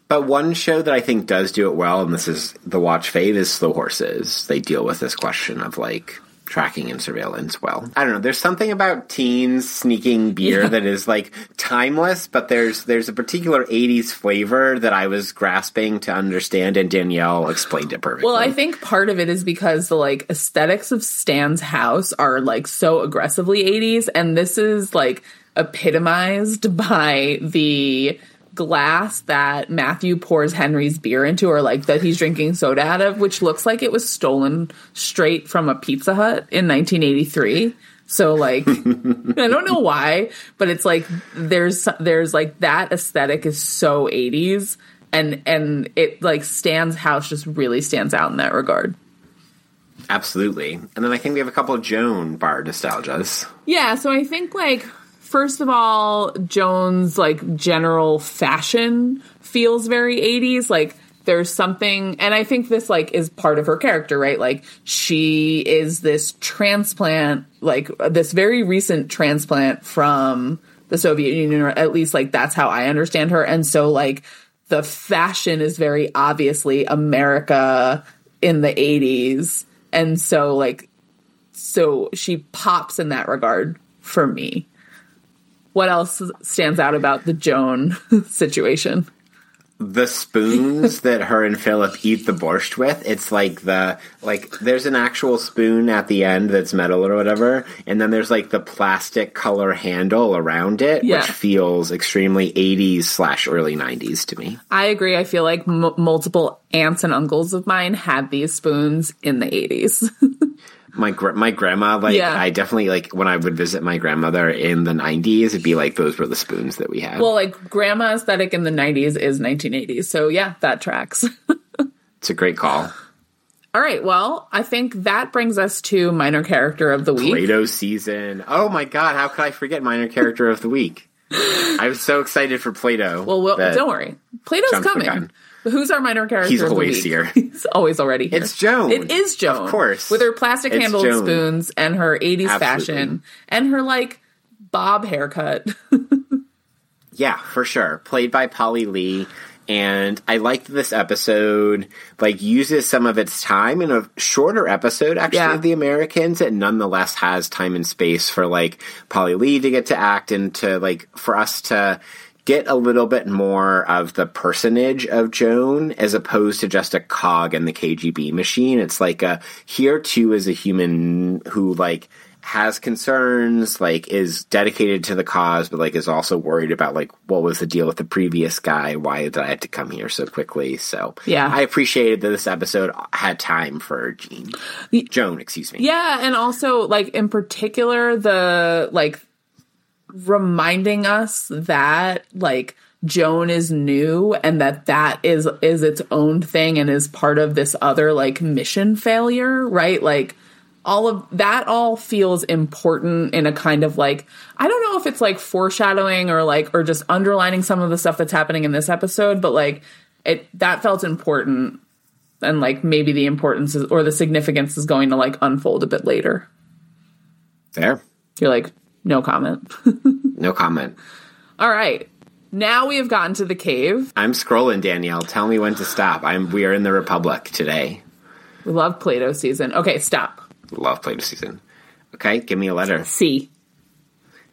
But one show that I think does do it well, and this is the watch fave, is Slow Horses. They deal with this question of like tracking and surveillance well. I don't know. There's something about teens sneaking beer Yeah. that is like timeless, but there's there's a particular 80s flavor that I was grasping to understand, and Danielle explained it perfectly. Well, I think part of it is because the like aesthetics of Stan's house are like so aggressively 80s, and this is like epitomized by the glass that Matthew pours Henry's beer into, or like that he's drinking soda out of, which looks like it was stolen straight from a Pizza Hut in 1983. So like I don't know why, but it's like there's there's like that aesthetic is so 80s and and it like Stan's house just really stands out in that regard. Absolutely. And then I think we have a couple of Joan bar nostalgias. Yeah, so I think like first of all, Joan's like general fashion feels very 80s. Like there's something and I think this like is part of her character, right? Like she is this transplant, like this very recent transplant from the Soviet Union, or at least like that's how I understand her. And so like the fashion is very obviously America in the 80s. And so like so she pops in that regard for me. What else stands out about the Joan situation? the spoons that her and Philip eat the borscht with, it's like the like there's an actual spoon at the end that's metal or whatever, and then there's like the plastic color handle around it, Yeah. which feels extremely 80s slash early 90s to me. I agree. I feel like m- multiple aunts and uncles of mine had these spoons in the 80s. My gr- my grandma, like Yeah. I definitely like when I would visit my grandmother in the 90s, it'd be like those were the spoons that we had. well, like grandma aesthetic in the 90s is 1980s. So yeah, that tracks. it's a great call. All right. Well, I think that brings us to minor character of the week. Plato season. Oh my god, how could I forget minor character of the week? I was so excited for Plato. Well, well don't worry. Plato's coming. Who's our minor character? He's always here. He's always already here. It's Joan. It is Joan, Of course. with her plastic It's handled Joan. spoons and her '80s Absolutely. fashion and her like bob haircut. Yeah, for sure. Played by Polly Lee. And I liked this episode, like, uses some of its time in a shorter episode, actually, Yeah. of The Americans. It nonetheless has time and space for, like, Polly Lee to get to act and to, like, for us to get a little bit more of the personage of Joan as opposed to just a cog in the KGB machine. It's like a, here too is a human who, like, has concerns, like is dedicated to the cause, but like is also worried about like what was the deal with the previous guy? Why did I have to come here so quickly? So Yeah. I appreciated that this episode had time for Jean, Joan, excuse me. yeah, and also like in particular the like reminding us that like Joan is new and that that is is its own thing and is part of this other like mission failure, right? Like all of that all feels important in a kind of like I don't know if it's like foreshadowing or like or just underlining some of the stuff that's happening in this episode, but like it that felt important and like maybe the importance is, or the significance is going to like unfold a bit later. There, You're like, no comment. no comment. All right. Now we have gotten to the cave. I'm scrolling, Danielle. Tell me when to stop. I'm. We are in the Republic today. We love Plato season. Okay, stop. Love Plato season. Okay, give me a letter. C.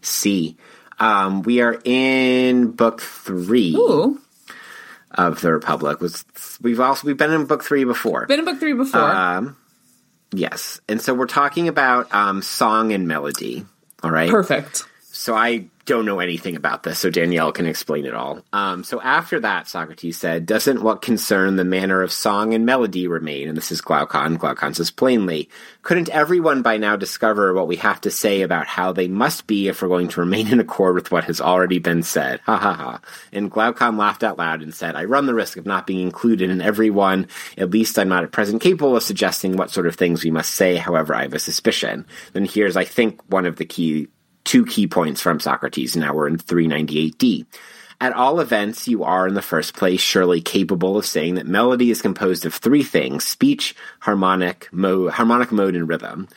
C. Um, we are in book three Ooh. of the Republic. Was we've also we've been in book three before. Been in book three before. Um, yes, and so we're talking about um, song and melody. All right. Perfect. So I don't know anything about this, so Danielle can explain it all. Um, so after that, Socrates said, Doesn't what concern the manner of song and melody remain? And this is Glaucon. Glaucon says plainly, Couldn't everyone by now discover what we have to say about how they must be if we're going to remain in accord with what has already been said? Ha ha ha. And Glaucon laughed out loud and said, I run the risk of not being included in every one. At least I'm not at present capable of suggesting what sort of things we must say, however, I have a suspicion. Then here's, I think, one of the key two key points from Socrates. Now we're in 398d. At all events, you are in the first place surely capable of saying that melody is composed of three things speech, harmonic, mode, harmonic mode, and rhythm.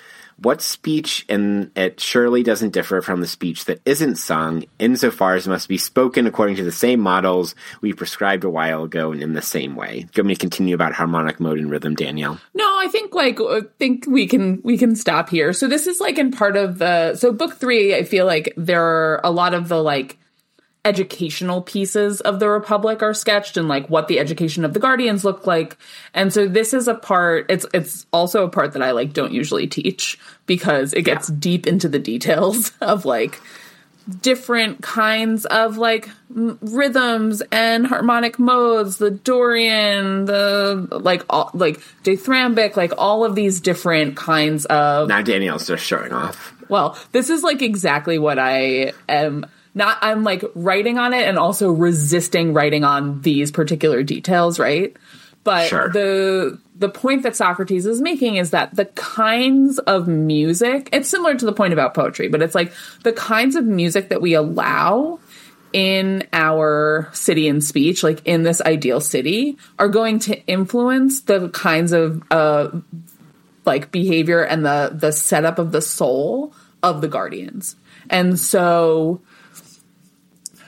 What speech in it surely doesn't differ from the speech that isn't sung, insofar as it must be spoken according to the same models we prescribed a while ago and in the same way. Do you want me to continue about harmonic mode and rhythm, Danielle? No, I think like I think we can we can stop here. So this is like in part of the so book three. I feel like there are a lot of the like educational pieces of the republic are sketched and like what the education of the guardians look like and so this is a part it's it's also a part that i like don't usually teach because it gets yeah. deep into the details of like different kinds of like m- rhythms and harmonic modes the dorian the like all like dithyrambic like all of these different kinds of now danielle's just showing off well this is like exactly what i am not I'm like writing on it and also resisting writing on these particular details, right? But sure. the the point that Socrates is making is that the kinds of music, it's similar to the point about poetry, but it's like the kinds of music that we allow in our city and speech, like in this ideal city, are going to influence the kinds of uh, like behavior and the the setup of the soul of the guardians. And so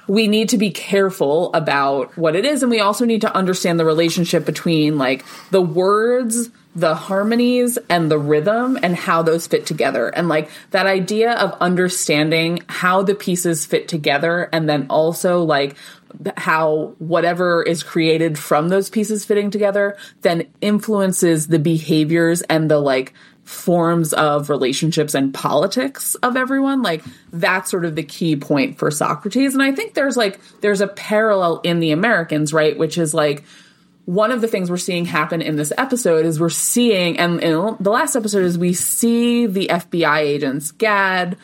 we need to be careful about what it is and we also need to understand the relationship between like the words the harmonies and the rhythm and how those fit together. And like that idea of understanding how the pieces fit together and then also like how whatever is created from those pieces fitting together then influences the behaviors and the like forms of relationships and politics of everyone like that's sort of the key point for socrates. And i think there's like there's a parallel in the americans right? Which is like one of the things we're seeing happen in this episode is we're seeing and in the last episode is we see the fbi agents Gaad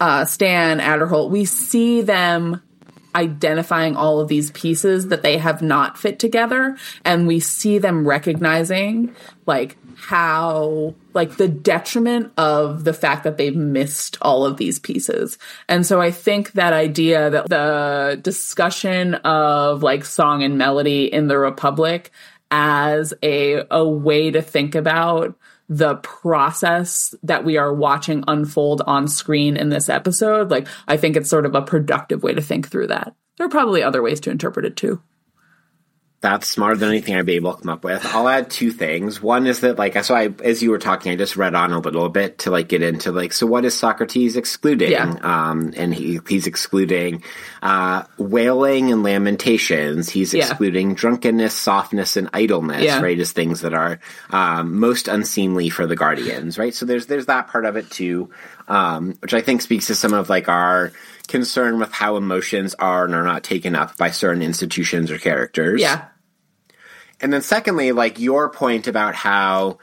uh, stan aderholt we see them identifying all of these pieces that they have not fit together and we see them recognizing like how like the detriment of the fact that they've missed all of these pieces. And so I think that idea that the discussion of like song and melody in the Republic as a a way to think about the process that we are watching unfold on screen in this episode, like I think it's sort of a productive way to think through that. There are probably other ways to interpret it too that's smarter than anything I'd be able to come up with. I'll add two things. One is that, like, so I, as you were talking, I just read on a little bit to like get into like, so what is Socrates excluding? Yeah. Um, and he he's excluding uh, wailing and lamentations. He's yeah. excluding drunkenness, softness, and idleness. Yeah. Right, as things that are um, most unseemly for the guardians. Right. So there's there's that part of it too, um, which I think speaks to some of like our concern with how emotions are and are not taken up by certain institutions or characters. Yeah. And then secondly, like your point about how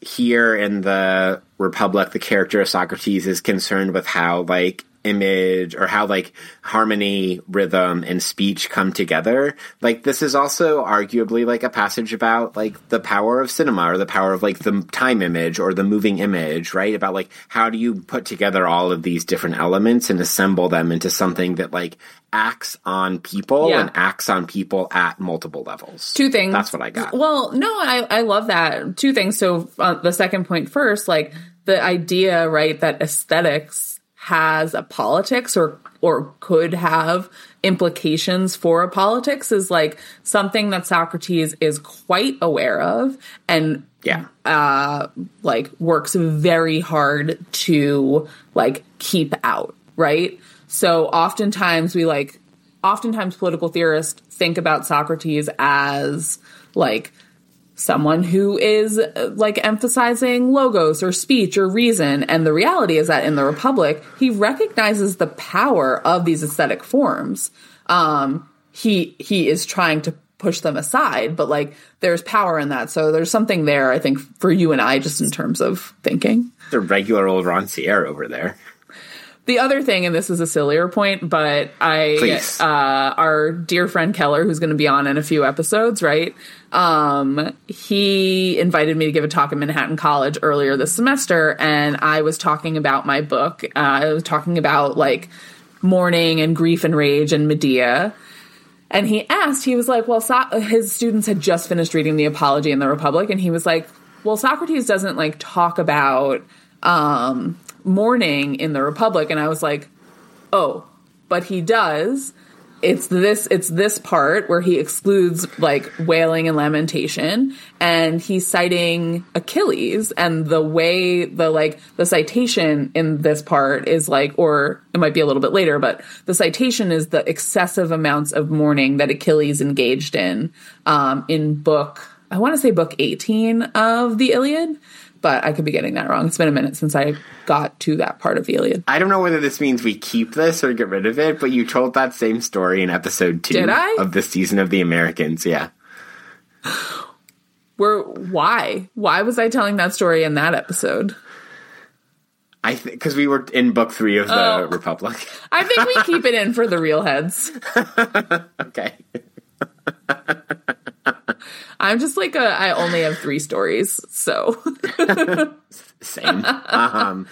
here in the Republic, the character of Socrates is concerned with how like image or how like harmony, rhythm, and speech come together. Like this is also arguably like a passage about like the power of cinema or the power of like the time image or the moving image, right? About like how do you put together all of these different elements and assemble them into something that like acts on people yeah. and acts on people at multiple levels. Two things. That's what I got. Well, no, I I love that. Two things. So uh, the second point first, like the idea, right, that aesthetics has a politics or or could have implications for a politics is like something that Socrates is quite aware of and yeah. uh like works very hard to like keep out right? So oftentimes we like oftentimes political theorists think about Socrates as like someone who is uh, like emphasizing logos or speech or reason. And the reality is that in the Republic, he recognizes the power of these aesthetic forms. Um, he he is trying to push them aside, but like there's power in that. So there's something there, I think, for you and I, just in terms of thinking. The regular old Rancière over there. The other thing, and this is a sillier point, but I, uh, our dear friend Keller, who's going to be on in a few episodes, right? Um, he invited me to give a talk at Manhattan College earlier this semester, and I was talking about my book. Uh, I was talking about like mourning and grief and rage and Medea. And he asked, he was like, well, so- his students had just finished reading the Apology in the Republic, and he was like, well, Socrates doesn't like talk about um, mourning in the Republic, and I was like, oh, but he does. It's this it's this part where he excludes like wailing and lamentation and he's citing Achilles and the way the like the citation in this part is like or it might be a little bit later but the citation is the excessive amounts of mourning that Achilles engaged in um, in book I want to say book 18 of the Iliad but I could be getting that wrong. It's been a minute since I got to that part of the Iliad. I don't know whether this means we keep this or get rid of it, but you told that same story in episode two of the season of The Americans. Yeah. Where why? Why was I telling that story in that episode? I because we were in book three of the Oh. Republic. I think we keep it in for the real heads. okay. I'm just like a I only have 3 stories. So, Same. um,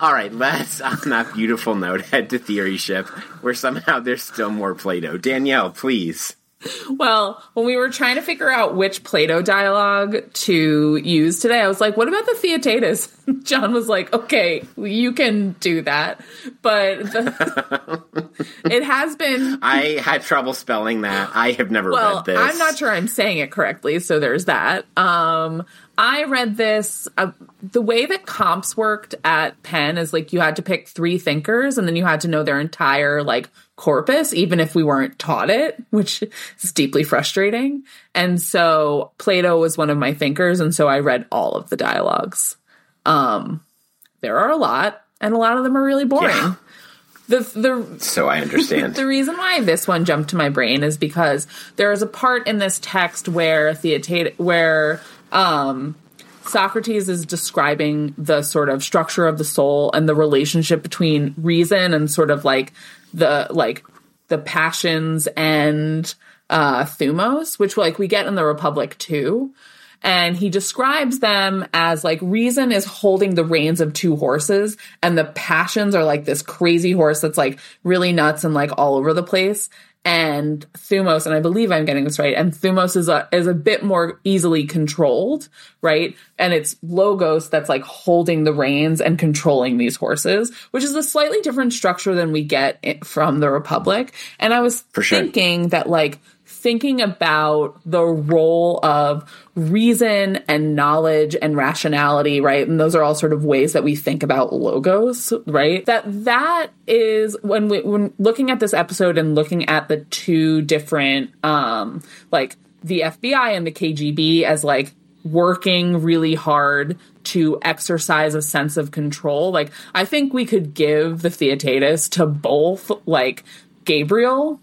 all right, let's, on that beautiful note, head to Theory Ship, where somehow there's still more Plato. Danielle, please. Well, when we were trying to figure out which Plato dialogue to use today, I was like, what about the Theaetetus? John was like, okay, you can do that. But the, it has been I had trouble spelling that. I have never well, read this. I'm not sure I'm saying it correctly, so there's that. Um, I read this. Uh, the way that comps worked at Penn is like you had to pick three thinkers, and then you had to know their entire like corpus, even if we weren't taught it, which is deeply frustrating. And so Plato was one of my thinkers, and so I read all of the dialogues. Um, there are a lot, and a lot of them are really boring. Yeah. The the So I understand. the reason why this one jumped to my brain is because there is a part in this text where Theaetetus, where um, Socrates is describing the sort of structure of the soul and the relationship between reason and sort of like the like the passions and uh, thumos, which like we get in the Republic too. And he describes them as like reason is holding the reins of two horses, and the passions are like this crazy horse that's like really nuts and like all over the place. And Thumos, and I believe I'm getting this right, and Thumos is a is a bit more easily controlled, right? And it's Logos that's like holding the reins and controlling these horses, which is a slightly different structure than we get from the Republic. And I was sure. thinking that like thinking about the role of reason and knowledge and rationality right? And those are all sort of ways that we think about logos right? That that is when we when looking at this episode and looking at the two different um like the FBI and the KGB as like working really hard to exercise a sense of control like i think we could give the theaetetus to both like gabriel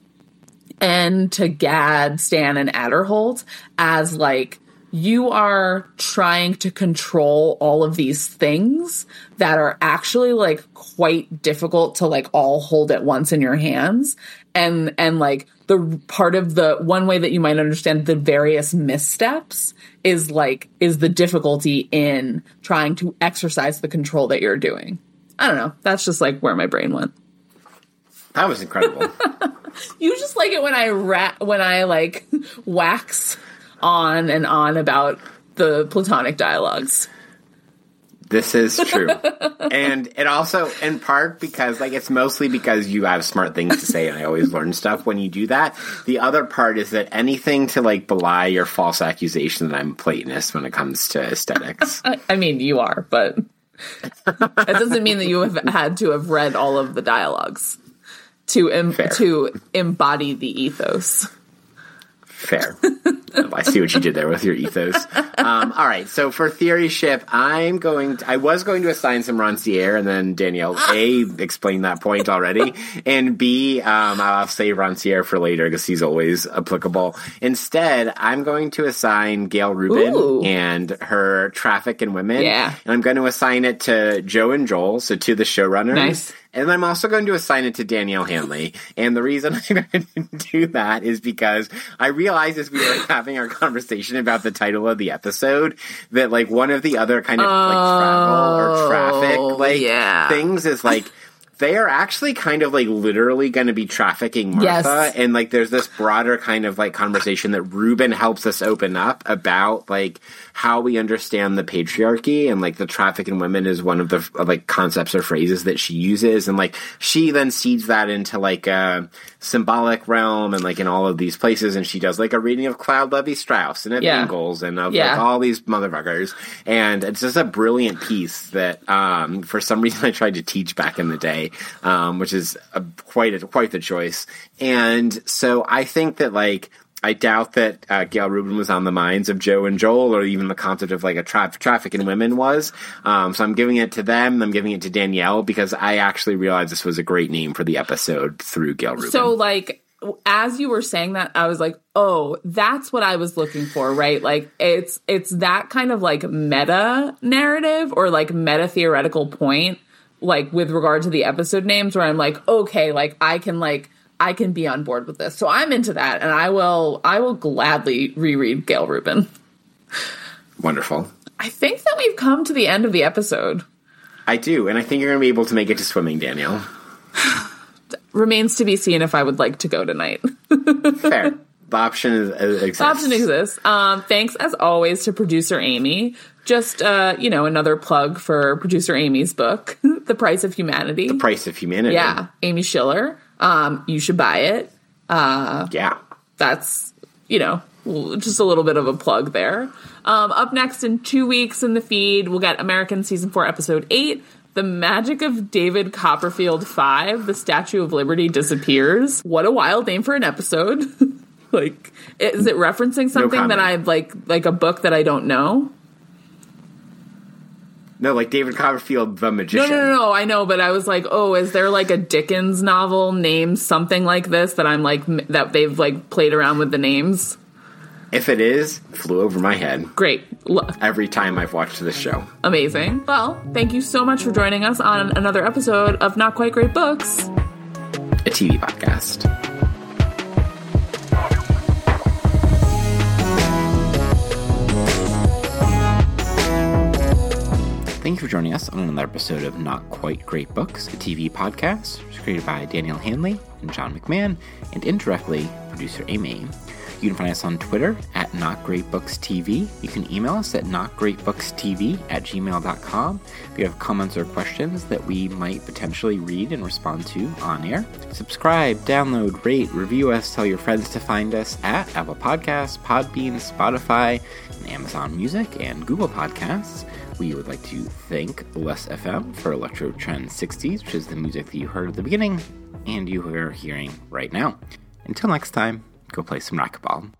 and to Gaad, Stan, and Aderholt as like you are trying to control all of these things that are actually like quite difficult to like all hold at once in your hands. And and like the part of the one way that you might understand the various missteps is like is the difficulty in trying to exercise the control that you're doing. I don't know. That's just like where my brain went that was incredible. you just like it when I ra- when I like wax on and on about the platonic dialogues. This is true. and it also, in part, because, like, it's mostly because you have smart things to say, and I always learn stuff when you do that. The other part is that anything to, like, belie your false accusation that I'm a Platonist when it comes to aesthetics. I, I mean, you are, but that doesn't mean that you have had to have read all of the dialogues to em- to embody the ethos. Fair. I see what you did there with your ethos. Um, all right, so for theory ship, I'm going. To, I was going to assign some Rancière, and then Danielle A explained that point already, and B, um, I'll save Rancière for later because he's always applicable. Instead, I'm going to assign Gail Rubin Ooh. and her Traffic in Women. Yeah. and I'm going to assign it to Joe and Joel, so to the showrunners. Nice. And I'm also going to assign it to Danielle Hanley. And the reason I'm going to do that is because I realized as we were having our conversation about the title of the episode that like one of the other kind of like travel or traffic Oh, like yeah. things is like they are actually kind of like literally going to be trafficking Martha. Yes. And like there's this broader kind of like conversation that Rubin helps us open up about like how we understand the patriarchy and like the traffic in women is one of the like concepts or phrases that she uses. And like she then seeds that into like a symbolic realm and like in all of these places. And she does like a reading of Claude Lévi-Strauss and of Yeah. Engels and of Yeah. like all these motherfuckers. And it's just a brilliant piece that um, for some reason I tried to teach back in the day, um, which is a, quite a, quite the choice. And so I think that like I doubt that uh, Gail Rubin was on the minds of Joe and Joel, or even the concept of like a tra- traffic in women was. Um, so I'm giving it to them. I'm giving it to Danielle because I actually realized this was a great name for the episode through Gail Rubin. So like as you were saying that, I was like, oh, that's what I was looking for, right? Like it's it's that kind of like meta narrative or like meta theoretical point, like with regard to the episode names, where I'm like, okay, like I can like I can be on board with this. So I'm into that, and I will I will gladly reread Gail Rubin. Wonderful. I think that we've come to the end of the episode. I do, and I think you're going to be able to make it to swimming, Danielle. Remains to be seen if I would like to go tonight. Fair. the option is, uh, exists. The option exists. Um, thanks as always to producer Amy. Just uh, you know, another plug for producer Amy's book, The Price of Humanity. The price of humanity. yeah, Amy Schiller. Um, you should buy it. Yeah. That's you know, just a little bit of a plug there. Um, up next in two weeks in the feed, we'll get American season four, episode eight. The magic of David Copperfield five. The Statue of Liberty disappears. What a wild name for an episode. like, is it referencing something that comment. I like, like a book that I don't know? No, like David Copperfield, the magician. no, no, no. I know, but I was like, oh, is there like a Dickens novel named something like this that I'm like that they've like played around with the names? If it is, flew over my head Great, Lo- every time I've watched this show. amazing. Well, thank you so much for joining us on another episode of Not Quite Great Books. A TV podcast. Thank you for joining us on another episode of Not Quite Great Books, a TV podcast. Created by Danielle Hanley and John McMahon, and indirectly producer Amy. You can find us on Twitter at Not Great Books TV. You can email us at notgreatbookstv at gmail.com if you have comments or questions that we might potentially read and respond to on air. Subscribe, download, rate, review us, tell your friends to find us at Apple Podcasts, Podbean, Spotify, and Amazon Music and Google Podcasts. We would like to thank Lesfm for Electro Trend 60s, which is the music that you heard at the beginning and you are hearing right now. Until next time, go play some racquetball.